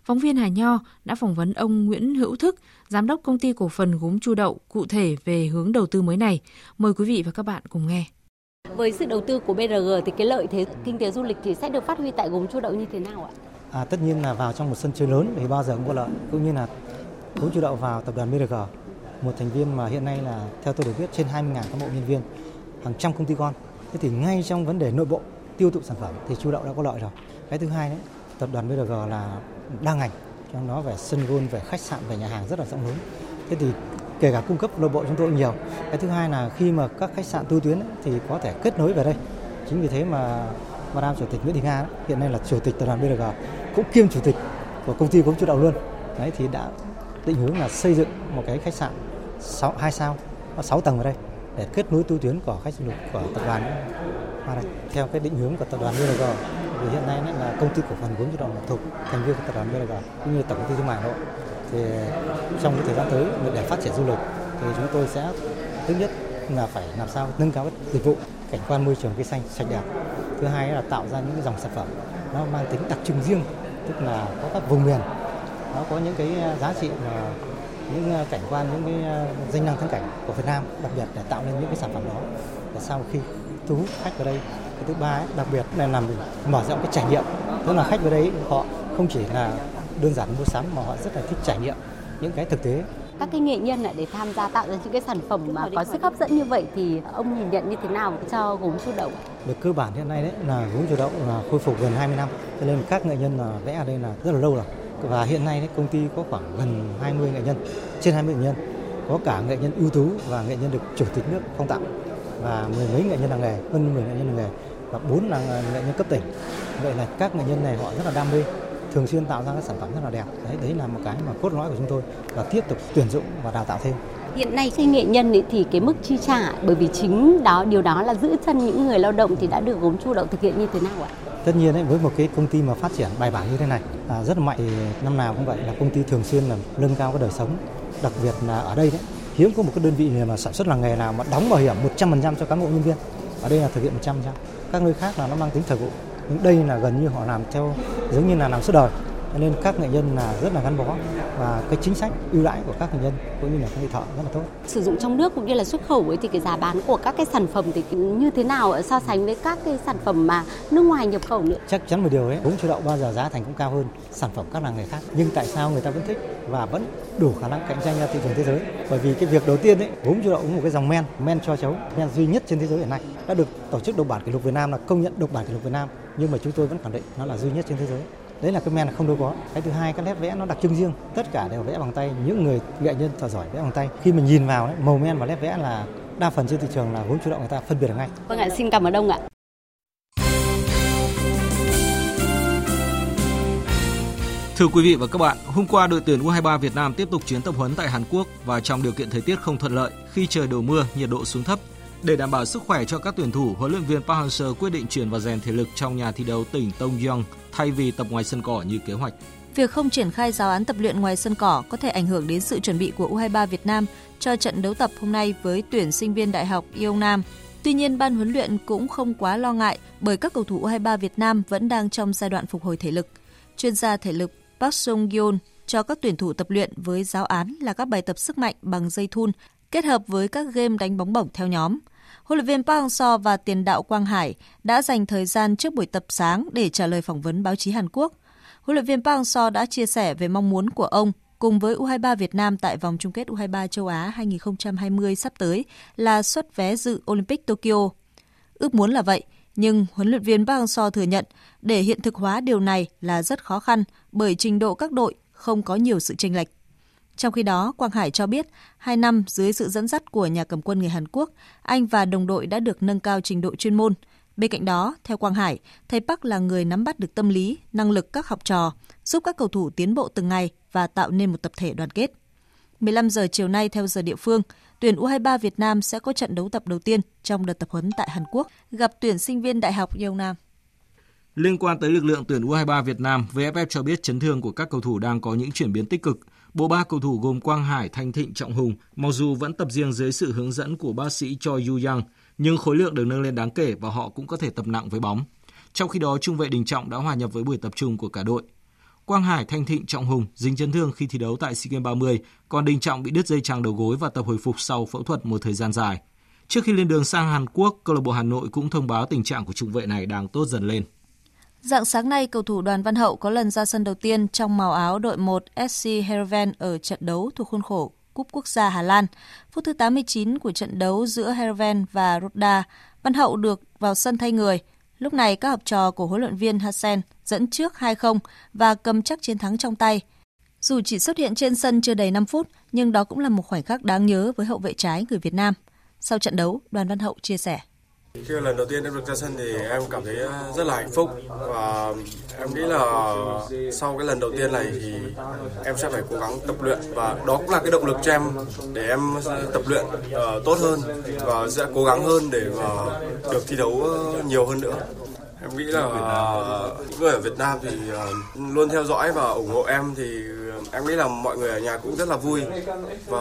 [SPEAKER 36] Phóng viên Hải Nho đã phỏng vấn ông Nguyễn Hữu Thức, giám đốc công ty cổ phần gốm chu đậu cụ thể về hướng đầu tư mới này. Mời quý vị và các bạn cùng nghe.
[SPEAKER 26] Với sự đầu tư của BRG thì cái lợi thế kinh tế du lịch thì sẽ được phát huy tại gốm chu đậu như thế nào ạ?
[SPEAKER 37] À, tất nhiên là vào trong một sân chơi lớn thì bao giờ cũng có lợi, cũng như là gốm chu đậu vào tập đoàn BRG một thành viên mà hiện nay là theo tôi được biết trên 20.000 cán bộ nhân viên, hàng trăm công ty con. Thế thì ngay trong vấn đề nội bộ tiêu thụ sản phẩm thì chu đậu đã có lợi rồi. Cái thứ hai đấy, tập đoàn BRG là đa ngành, trong đó về sân golf, về khách sạn, về nhà hàng rất là rộng lớn. Thế thì kể cả cung cấp nội bộ chúng tôi cũng nhiều. Cái thứ hai là khi mà các khách sạn tu tuyến ấy, thì có thể kết nối về đây. Chính vì thế mà Madam Chủ tịch Nguyễn Thị Nga ấy, hiện nay là Chủ tịch tập đoàn BRG cũng kiêm Chủ tịch của công ty cũng chủ động luôn. Đấy thì đã định hướng là xây dựng một cái khách sạn 6, 2 sao có 6 tầng ở đây để kết nối tu tuyến của khách du lịch của tập đoàn qua đây theo cái định hướng của tập đoàn BRG vì hiện nay là công ty cổ phần vốn chủ động thuộc, thành viên của tập đoàn BLG cũng như tổng công ty thương mại Hà Nội. Thì trong cái thời gian tới, để phát triển du lịch thì chúng tôi sẽ, thứ nhất là phải làm sao nâng cao dịch vụ, cảnh quan môi trường cây xanh sạch đẹp. Thứ hai là tạo ra những dòng sản phẩm nó mang tính đặc trưng riêng, tức là có các vùng miền. Nó có những cái à, giá trị mà những à, cảnh quan, những cái à, danh lam thắng cảnh của Việt Nam đặc biệt để tạo nên những cái sản phẩm đó. Để sau khi thu hút khách vào đây cái thứ ba ấy, đặc biệt là làm mở rộng cái trải nghiệm tức là khách vào đây họ không chỉ là đơn giản mua sắm mà họ rất là thích trải nghiệm những cái thực tế
[SPEAKER 26] các cái nghệ nhân để tham gia tạo ra những cái sản phẩm mà có sức hấp dẫn như vậy thì ông nhìn nhận như thế nào cho gốm chu đậu?
[SPEAKER 37] Về cơ bản hiện nay đấy là gốm chu đậu là khôi phục gần 20 năm, cho nên các nghệ nhân là vẽ ở đây là rất là lâu rồi và hiện nay đấy, công ty có khoảng gần 20 nghệ nhân, trên 20 nghệ nhân. Có cả nghệ nhân ưu tú và nghệ nhân được chủ tịch nước phong tặng và mười mấy nghệ nhân làng nghề, hơn 10 nghệ nhân làng nghề và bốn là nghệ nhân cấp tỉnh. Vậy là các nghệ nhân này họ rất là đam mê, thường xuyên tạo ra các sản phẩm rất là đẹp. Đấy, đấy là một cái mà cốt lõi của chúng tôi là tiếp tục tuyển dụng và đào tạo thêm.
[SPEAKER 26] Hiện nay khi nghệ nhân ấy thì cái mức chi trả bởi vì chính đó điều đó là giữ chân những người lao động thì đã được gốm chu đậu thực hiện như thế nào ạ?
[SPEAKER 37] tất nhiên ấy, với một cái công ty mà phát triển bài bản như thế này à, rất là mạnh năm nào cũng vậy là công ty thường xuyên là nâng cao cái đời sống đặc biệt là ở đây đấy hiếm có một cái đơn vị mà sản xuất làng nghề nào mà đóng bảo hiểm 100% cho cán bộ nhân viên. Ở đây là thực hiện 100% các nơi khác là nó mang tính thời vụ. Nhưng đây là gần như họ làm theo, giống như là làm suốt đời nên các nghệ nhân là rất là gắn bó và cái chính sách ưu đãi của các nghệ nhân cũng như là các nghệ thợ rất là tốt.
[SPEAKER 26] Sử dụng trong nước cũng như là xuất khẩu ấy thì cái giá bán của các cái sản phẩm thì như thế nào so sánh với các cái sản phẩm mà nước ngoài nhập khẩu nữa?
[SPEAKER 37] Chắc chắn một điều ấy, gốm chu đậu bao giờ giá thành cũng cao hơn sản phẩm các làng nghề khác. Nhưng tại sao người ta vẫn thích và vẫn đủ khả năng cạnh tranh ra thị trường thế giới? Bởi vì cái việc đầu tiên ấy, gốm chu đậu cũng một cái dòng men, men cho chấu, men duy nhất trên thế giới hiện nay đã được tổ chức độc bản kỷ lục Việt Nam là công nhận độc bản kỷ lục Việt Nam nhưng mà chúng tôi vẫn khẳng định nó là duy nhất trên thế giới đấy là cái men là không đâu có. Cái thứ hai các nét vẽ nó đặc trưng riêng. Tất cả đều vẽ bằng tay. Những người nghệ nhân thợ giỏi vẽ bằng tay. Khi mình nhìn vào đấy, màu men và nét vẽ là đa phần trên thị trường là vốn chủ động người ta phân biệt được ngay.
[SPEAKER 26] Vâng ạ xin cảm ơn ông ạ.
[SPEAKER 35] Thưa quý vị và các bạn, hôm qua đội tuyển U23 Việt Nam tiếp tục chuyến tập huấn tại Hàn Quốc và trong điều kiện thời tiết không thuận lợi khi trời đổ mưa, nhiệt độ xuống thấp. Để đảm bảo sức khỏe cho các tuyển thủ, huấn luyện viên Park Hang-seo quyết định chuyển vào rèn thể lực trong nhà thi đấu tỉnh Tongyeong thay vì tập ngoài sân cỏ như kế hoạch.
[SPEAKER 36] Việc không triển khai giáo án tập luyện ngoài sân cỏ có thể ảnh hưởng đến sự chuẩn bị của U23 Việt Nam cho trận đấu tập hôm nay với tuyển sinh viên Đại học Nam. Tuy nhiên, ban huấn luyện cũng không quá lo ngại bởi các cầu thủ U23 Việt Nam vẫn đang trong giai đoạn phục hồi thể lực. Chuyên gia thể lực Park Sung Yoon cho các tuyển thủ tập luyện với giáo án là các bài tập sức mạnh bằng dây thun kết hợp với các game đánh bóng bổng theo nhóm – huấn luyện viên Park Hang-seo và tiền đạo Quang Hải đã dành thời gian trước buổi tập sáng để trả lời phỏng vấn báo chí Hàn Quốc. Huấn luyện viên Park Hang-seo đã chia sẻ về mong muốn của ông cùng với U23 Việt Nam tại vòng chung kết U23 châu Á 2020 sắp tới là xuất vé dự Olympic Tokyo. Ước muốn là vậy, nhưng huấn luyện viên Park Hang-seo thừa nhận để hiện thực hóa điều này là rất khó khăn bởi trình độ các đội không có nhiều sự chênh lệch. Trong khi đó, Quang Hải cho biết, hai năm dưới sự dẫn dắt của nhà cầm quân người Hàn Quốc, anh và đồng đội đã được nâng cao trình độ chuyên môn. Bên cạnh đó, theo Quang Hải, thầy Park là người nắm bắt được tâm lý, năng lực các học trò, giúp các cầu thủ tiến bộ từng ngày và tạo nên một tập thể đoàn kết. 15 giờ chiều nay theo giờ địa phương, tuyển U23 Việt Nam sẽ có trận đấu tập đầu tiên trong đợt tập huấn tại Hàn Quốc gặp tuyển sinh viên Đại học Nam.
[SPEAKER 35] Liên quan tới lực lượng tuyển U23 Việt Nam, VFF cho biết chấn thương của các cầu thủ đang có những chuyển biến tích cực. Bộ ba cầu thủ gồm Quang Hải, Thanh Thịnh, Trọng Hùng, mặc dù vẫn tập riêng dưới sự hướng dẫn của bác sĩ Choi Yu Yang, nhưng khối lượng được nâng lên đáng kể và họ cũng có thể tập nặng với bóng. Trong khi đó, trung vệ Đình Trọng đã hòa nhập với buổi tập trung của cả đội. Quang Hải, Thanh Thịnh, Trọng Hùng dính chấn thương khi thi đấu tại SEA Games 30, còn Đình Trọng bị đứt dây chằng đầu gối và tập hồi phục sau phẫu thuật một thời gian dài. Trước khi lên đường sang Hàn Quốc, câu lạc bộ Hà Nội cũng thông báo tình trạng của trung vệ này đang tốt dần lên.
[SPEAKER 36] Dạng sáng nay, cầu thủ Đoàn Văn Hậu có lần ra sân đầu tiên trong màu áo đội 1 SC Heerenveen ở trận đấu thuộc khuôn khổ Cúp Quốc gia Hà Lan. Phút thứ 89 của trận đấu giữa Heerenveen và Roda, Văn Hậu được vào sân thay người. Lúc này các học trò của huấn luyện viên Hasen dẫn trước 2-0 và cầm chắc chiến thắng trong tay. Dù chỉ xuất hiện trên sân chưa đầy 5 phút, nhưng đó cũng là một khoảnh khắc đáng nhớ với hậu vệ trái người Việt Nam. Sau trận đấu, Đoàn Văn Hậu chia sẻ.
[SPEAKER 38] Khi lần đầu tiên em được ra sân thì em cảm thấy ờ, rất là hạnh phúc. Và em nghĩ là sau cái lần đầu tiên này thì em sẽ phải cố gắng tập luyện. Và đó cũng là cái động lực cho em để em ờ, tập luyện uh, tốt hơn và sẽ cố gắng hơn để uh, được thi đấu nhiều hơn nữa. Em nghĩ là những người ở Việt Nam thì luôn theo dõi và ủng hộ em thì em nghĩ là mọi người ở nhà cũng rất là vui. Và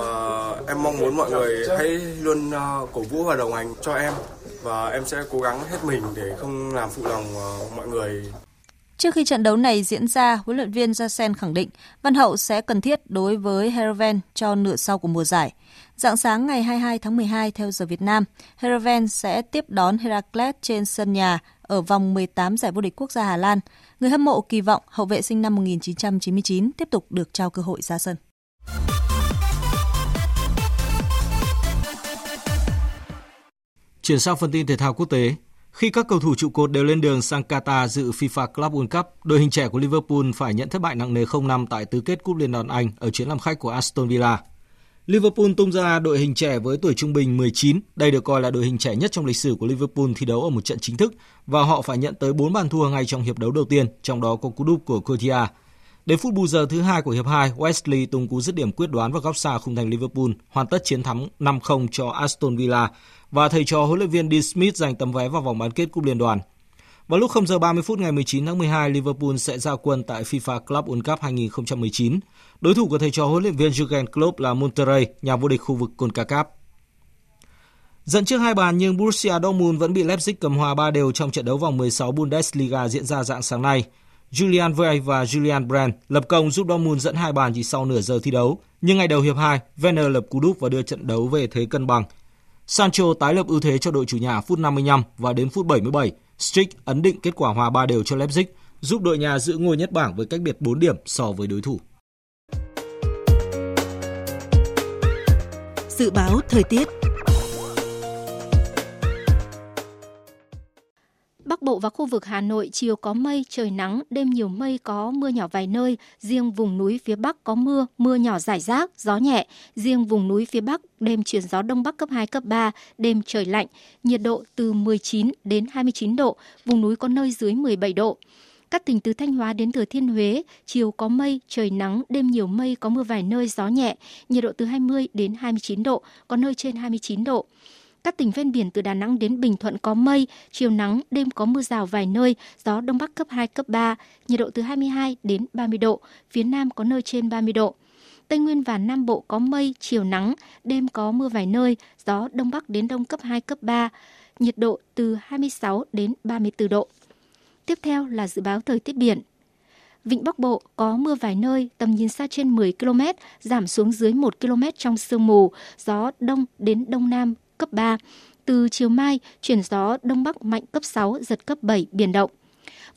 [SPEAKER 38] em mong muốn mọi người hãy luôn cổ vũ và đồng hành cho em và em sẽ cố gắng hết mình để không làm phụ lòng ờ, mọi người.
[SPEAKER 36] Trước khi trận đấu này diễn ra, huấn luyện viên Jasen khẳng định Văn Hậu sẽ cần thiết đối với Heerenveen cho nửa sau của mùa giải. Dạng sáng ngày 22 tháng 12 theo giờ Việt Nam, Heerenveen sẽ tiếp đón Heracles trên sân nhà ở vòng 18 giải vô địch quốc gia Hà Lan. Người hâm mộ kỳ vọng hậu vệ sinh năm 1999 tiếp tục được trao cơ hội ra sân.
[SPEAKER 35] Chuyển sang phần tin thể thao quốc tế. Khi các cầu thủ trụ cột đều lên đường sang Qatar dự FIFA Club World Cup, đội hình trẻ của Liverpool phải nhận thất bại nặng nề 0-5 tại tứ kết Cúp Liên đoàn Anh ở chuyến làm khách của Aston Villa. Liverpool tung ra đội hình trẻ với tuổi trung bình 19. Đây được coi là đội hình trẻ nhất trong lịch sử của Liverpool thi đấu ở một trận chính thức và họ phải nhận tới 4 bàn thua ngay trong hiệp đấu đầu tiên, trong đó có cú đúp của Courtois Đến phút bù giờ thứ hai của hiệp 2, Wesley tung cú dứt điểm quyết đoán vào góc xa khung thành Liverpool, hoàn tất chiến thắng 5-0 cho Aston Villa và thầy trò huấn luyện viên Dean Smith giành tấm vé vào vòng bán kết cúp liên đoàn. Vào lúc 0 giờ 30 phút ngày 19 tháng 12, Liverpool sẽ ra quân tại FIFA Club World Cup 2019. Đối thủ của thầy trò huấn luyện viên Jurgen Klopp là Monterrey, nhà vô địch khu vực CONCACAF. Dẫn trước hai bàn nhưng Borussia Dortmund vẫn bị Leipzig cầm hòa ba đều trong trận đấu vòng 16 Bundesliga diễn ra dạng sáng nay. Julian Vey và Julian Brand lập công giúp Dortmund dẫn hai bàn chỉ sau nửa giờ thi đấu. Nhưng ngày đầu hiệp 2, Werner lập cú đúp và đưa trận đấu về thế cân bằng. Sancho tái lập ưu thế cho đội chủ nhà phút 55 và đến phút 77, Strick ấn định kết quả hòa 3 đều cho Leipzig, giúp đội nhà giữ ngôi nhất bảng với cách biệt 4 điểm so với đối thủ.
[SPEAKER 39] Dự báo thời tiết
[SPEAKER 14] Bắc Bộ và khu vực Hà Nội chiều có mây, trời nắng, đêm nhiều mây có mưa nhỏ vài nơi, riêng vùng núi phía Bắc có mưa, mưa nhỏ rải rác, gió nhẹ, riêng vùng núi phía Bắc đêm chuyển gió đông bắc cấp 2 cấp 3, đêm trời lạnh, nhiệt độ từ 19 đến 29 độ, vùng núi có nơi dưới 17 độ. Các tỉnh từ Thanh Hóa đến Thừa Thiên Huế, chiều có mây, trời nắng, đêm nhiều mây, có mưa vài nơi, gió nhẹ, nhiệt độ từ 20 đến 29 độ, có nơi trên 29 độ. Các tỉnh ven biển từ Đà Nẵng đến Bình Thuận có mây, chiều nắng, đêm có mưa rào vài nơi, gió đông bắc cấp 2, cấp 3, nhiệt độ từ 22 đến 30 độ, phía Nam có nơi trên 30 độ. Tây Nguyên và Nam Bộ có mây, chiều nắng, đêm có mưa vài nơi, gió đông bắc đến đông cấp 2, cấp 3, nhiệt độ từ 26 đến 34 độ. Tiếp theo là dự báo thời tiết biển. Vịnh Bắc Bộ có mưa vài nơi, tầm nhìn xa trên 10 km, giảm xuống dưới 1 km trong sương mù, gió đông đến đông nam cấp 3. Từ chiều mai, chuyển gió Đông Bắc mạnh cấp 6, giật cấp 7, biển động.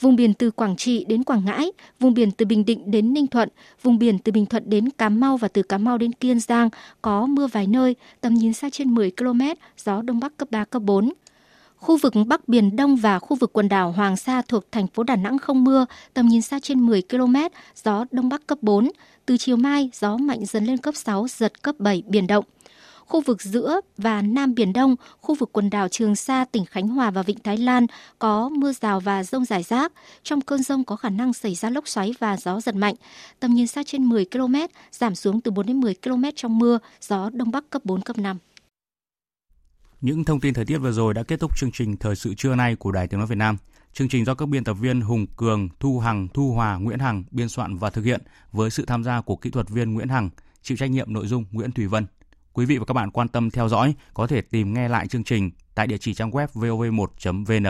[SPEAKER 14] Vùng biển từ Quảng Trị đến Quảng Ngãi, vùng biển từ Bình Định đến Ninh Thuận, vùng biển từ Bình Thuận đến Cà Mau và từ Cà Mau đến Kiên Giang có mưa vài nơi, tầm nhìn xa trên 10 km, gió Đông Bắc cấp 3, cấp 4. Khu vực Bắc Biển Đông và khu vực quần đảo Hoàng Sa thuộc thành phố Đà Nẵng không mưa, tầm nhìn xa trên 10 km, gió Đông Bắc cấp 4. Từ chiều mai, gió mạnh dần lên cấp 6, giật cấp 7, biển động khu vực giữa và Nam Biển Đông, khu vực quần đảo Trường Sa, tỉnh Khánh Hòa và Vịnh Thái Lan có mưa rào và rông rải rác. Trong cơn rông có khả năng xảy ra lốc xoáy và gió giật mạnh. Tầm nhìn xa trên 10 km, giảm xuống từ 4 đến 10 km trong mưa, gió Đông Bắc cấp 4, cấp 5.
[SPEAKER 1] Những thông tin thời tiết vừa rồi đã kết thúc chương trình Thời sự trưa nay của Đài Tiếng Nói Việt Nam. Chương trình do các biên tập viên Hùng Cường, Thu Hằng, Thu Hòa, Nguyễn Hằng biên soạn và thực hiện với sự tham gia của kỹ thuật viên Nguyễn Hằng, chịu trách nhiệm nội dung Nguyễn Thủy Vân. Quý vị và các bạn quan tâm theo dõi, có thể tìm nghe lại chương trình tại địa chỉ trang web vov1.vn.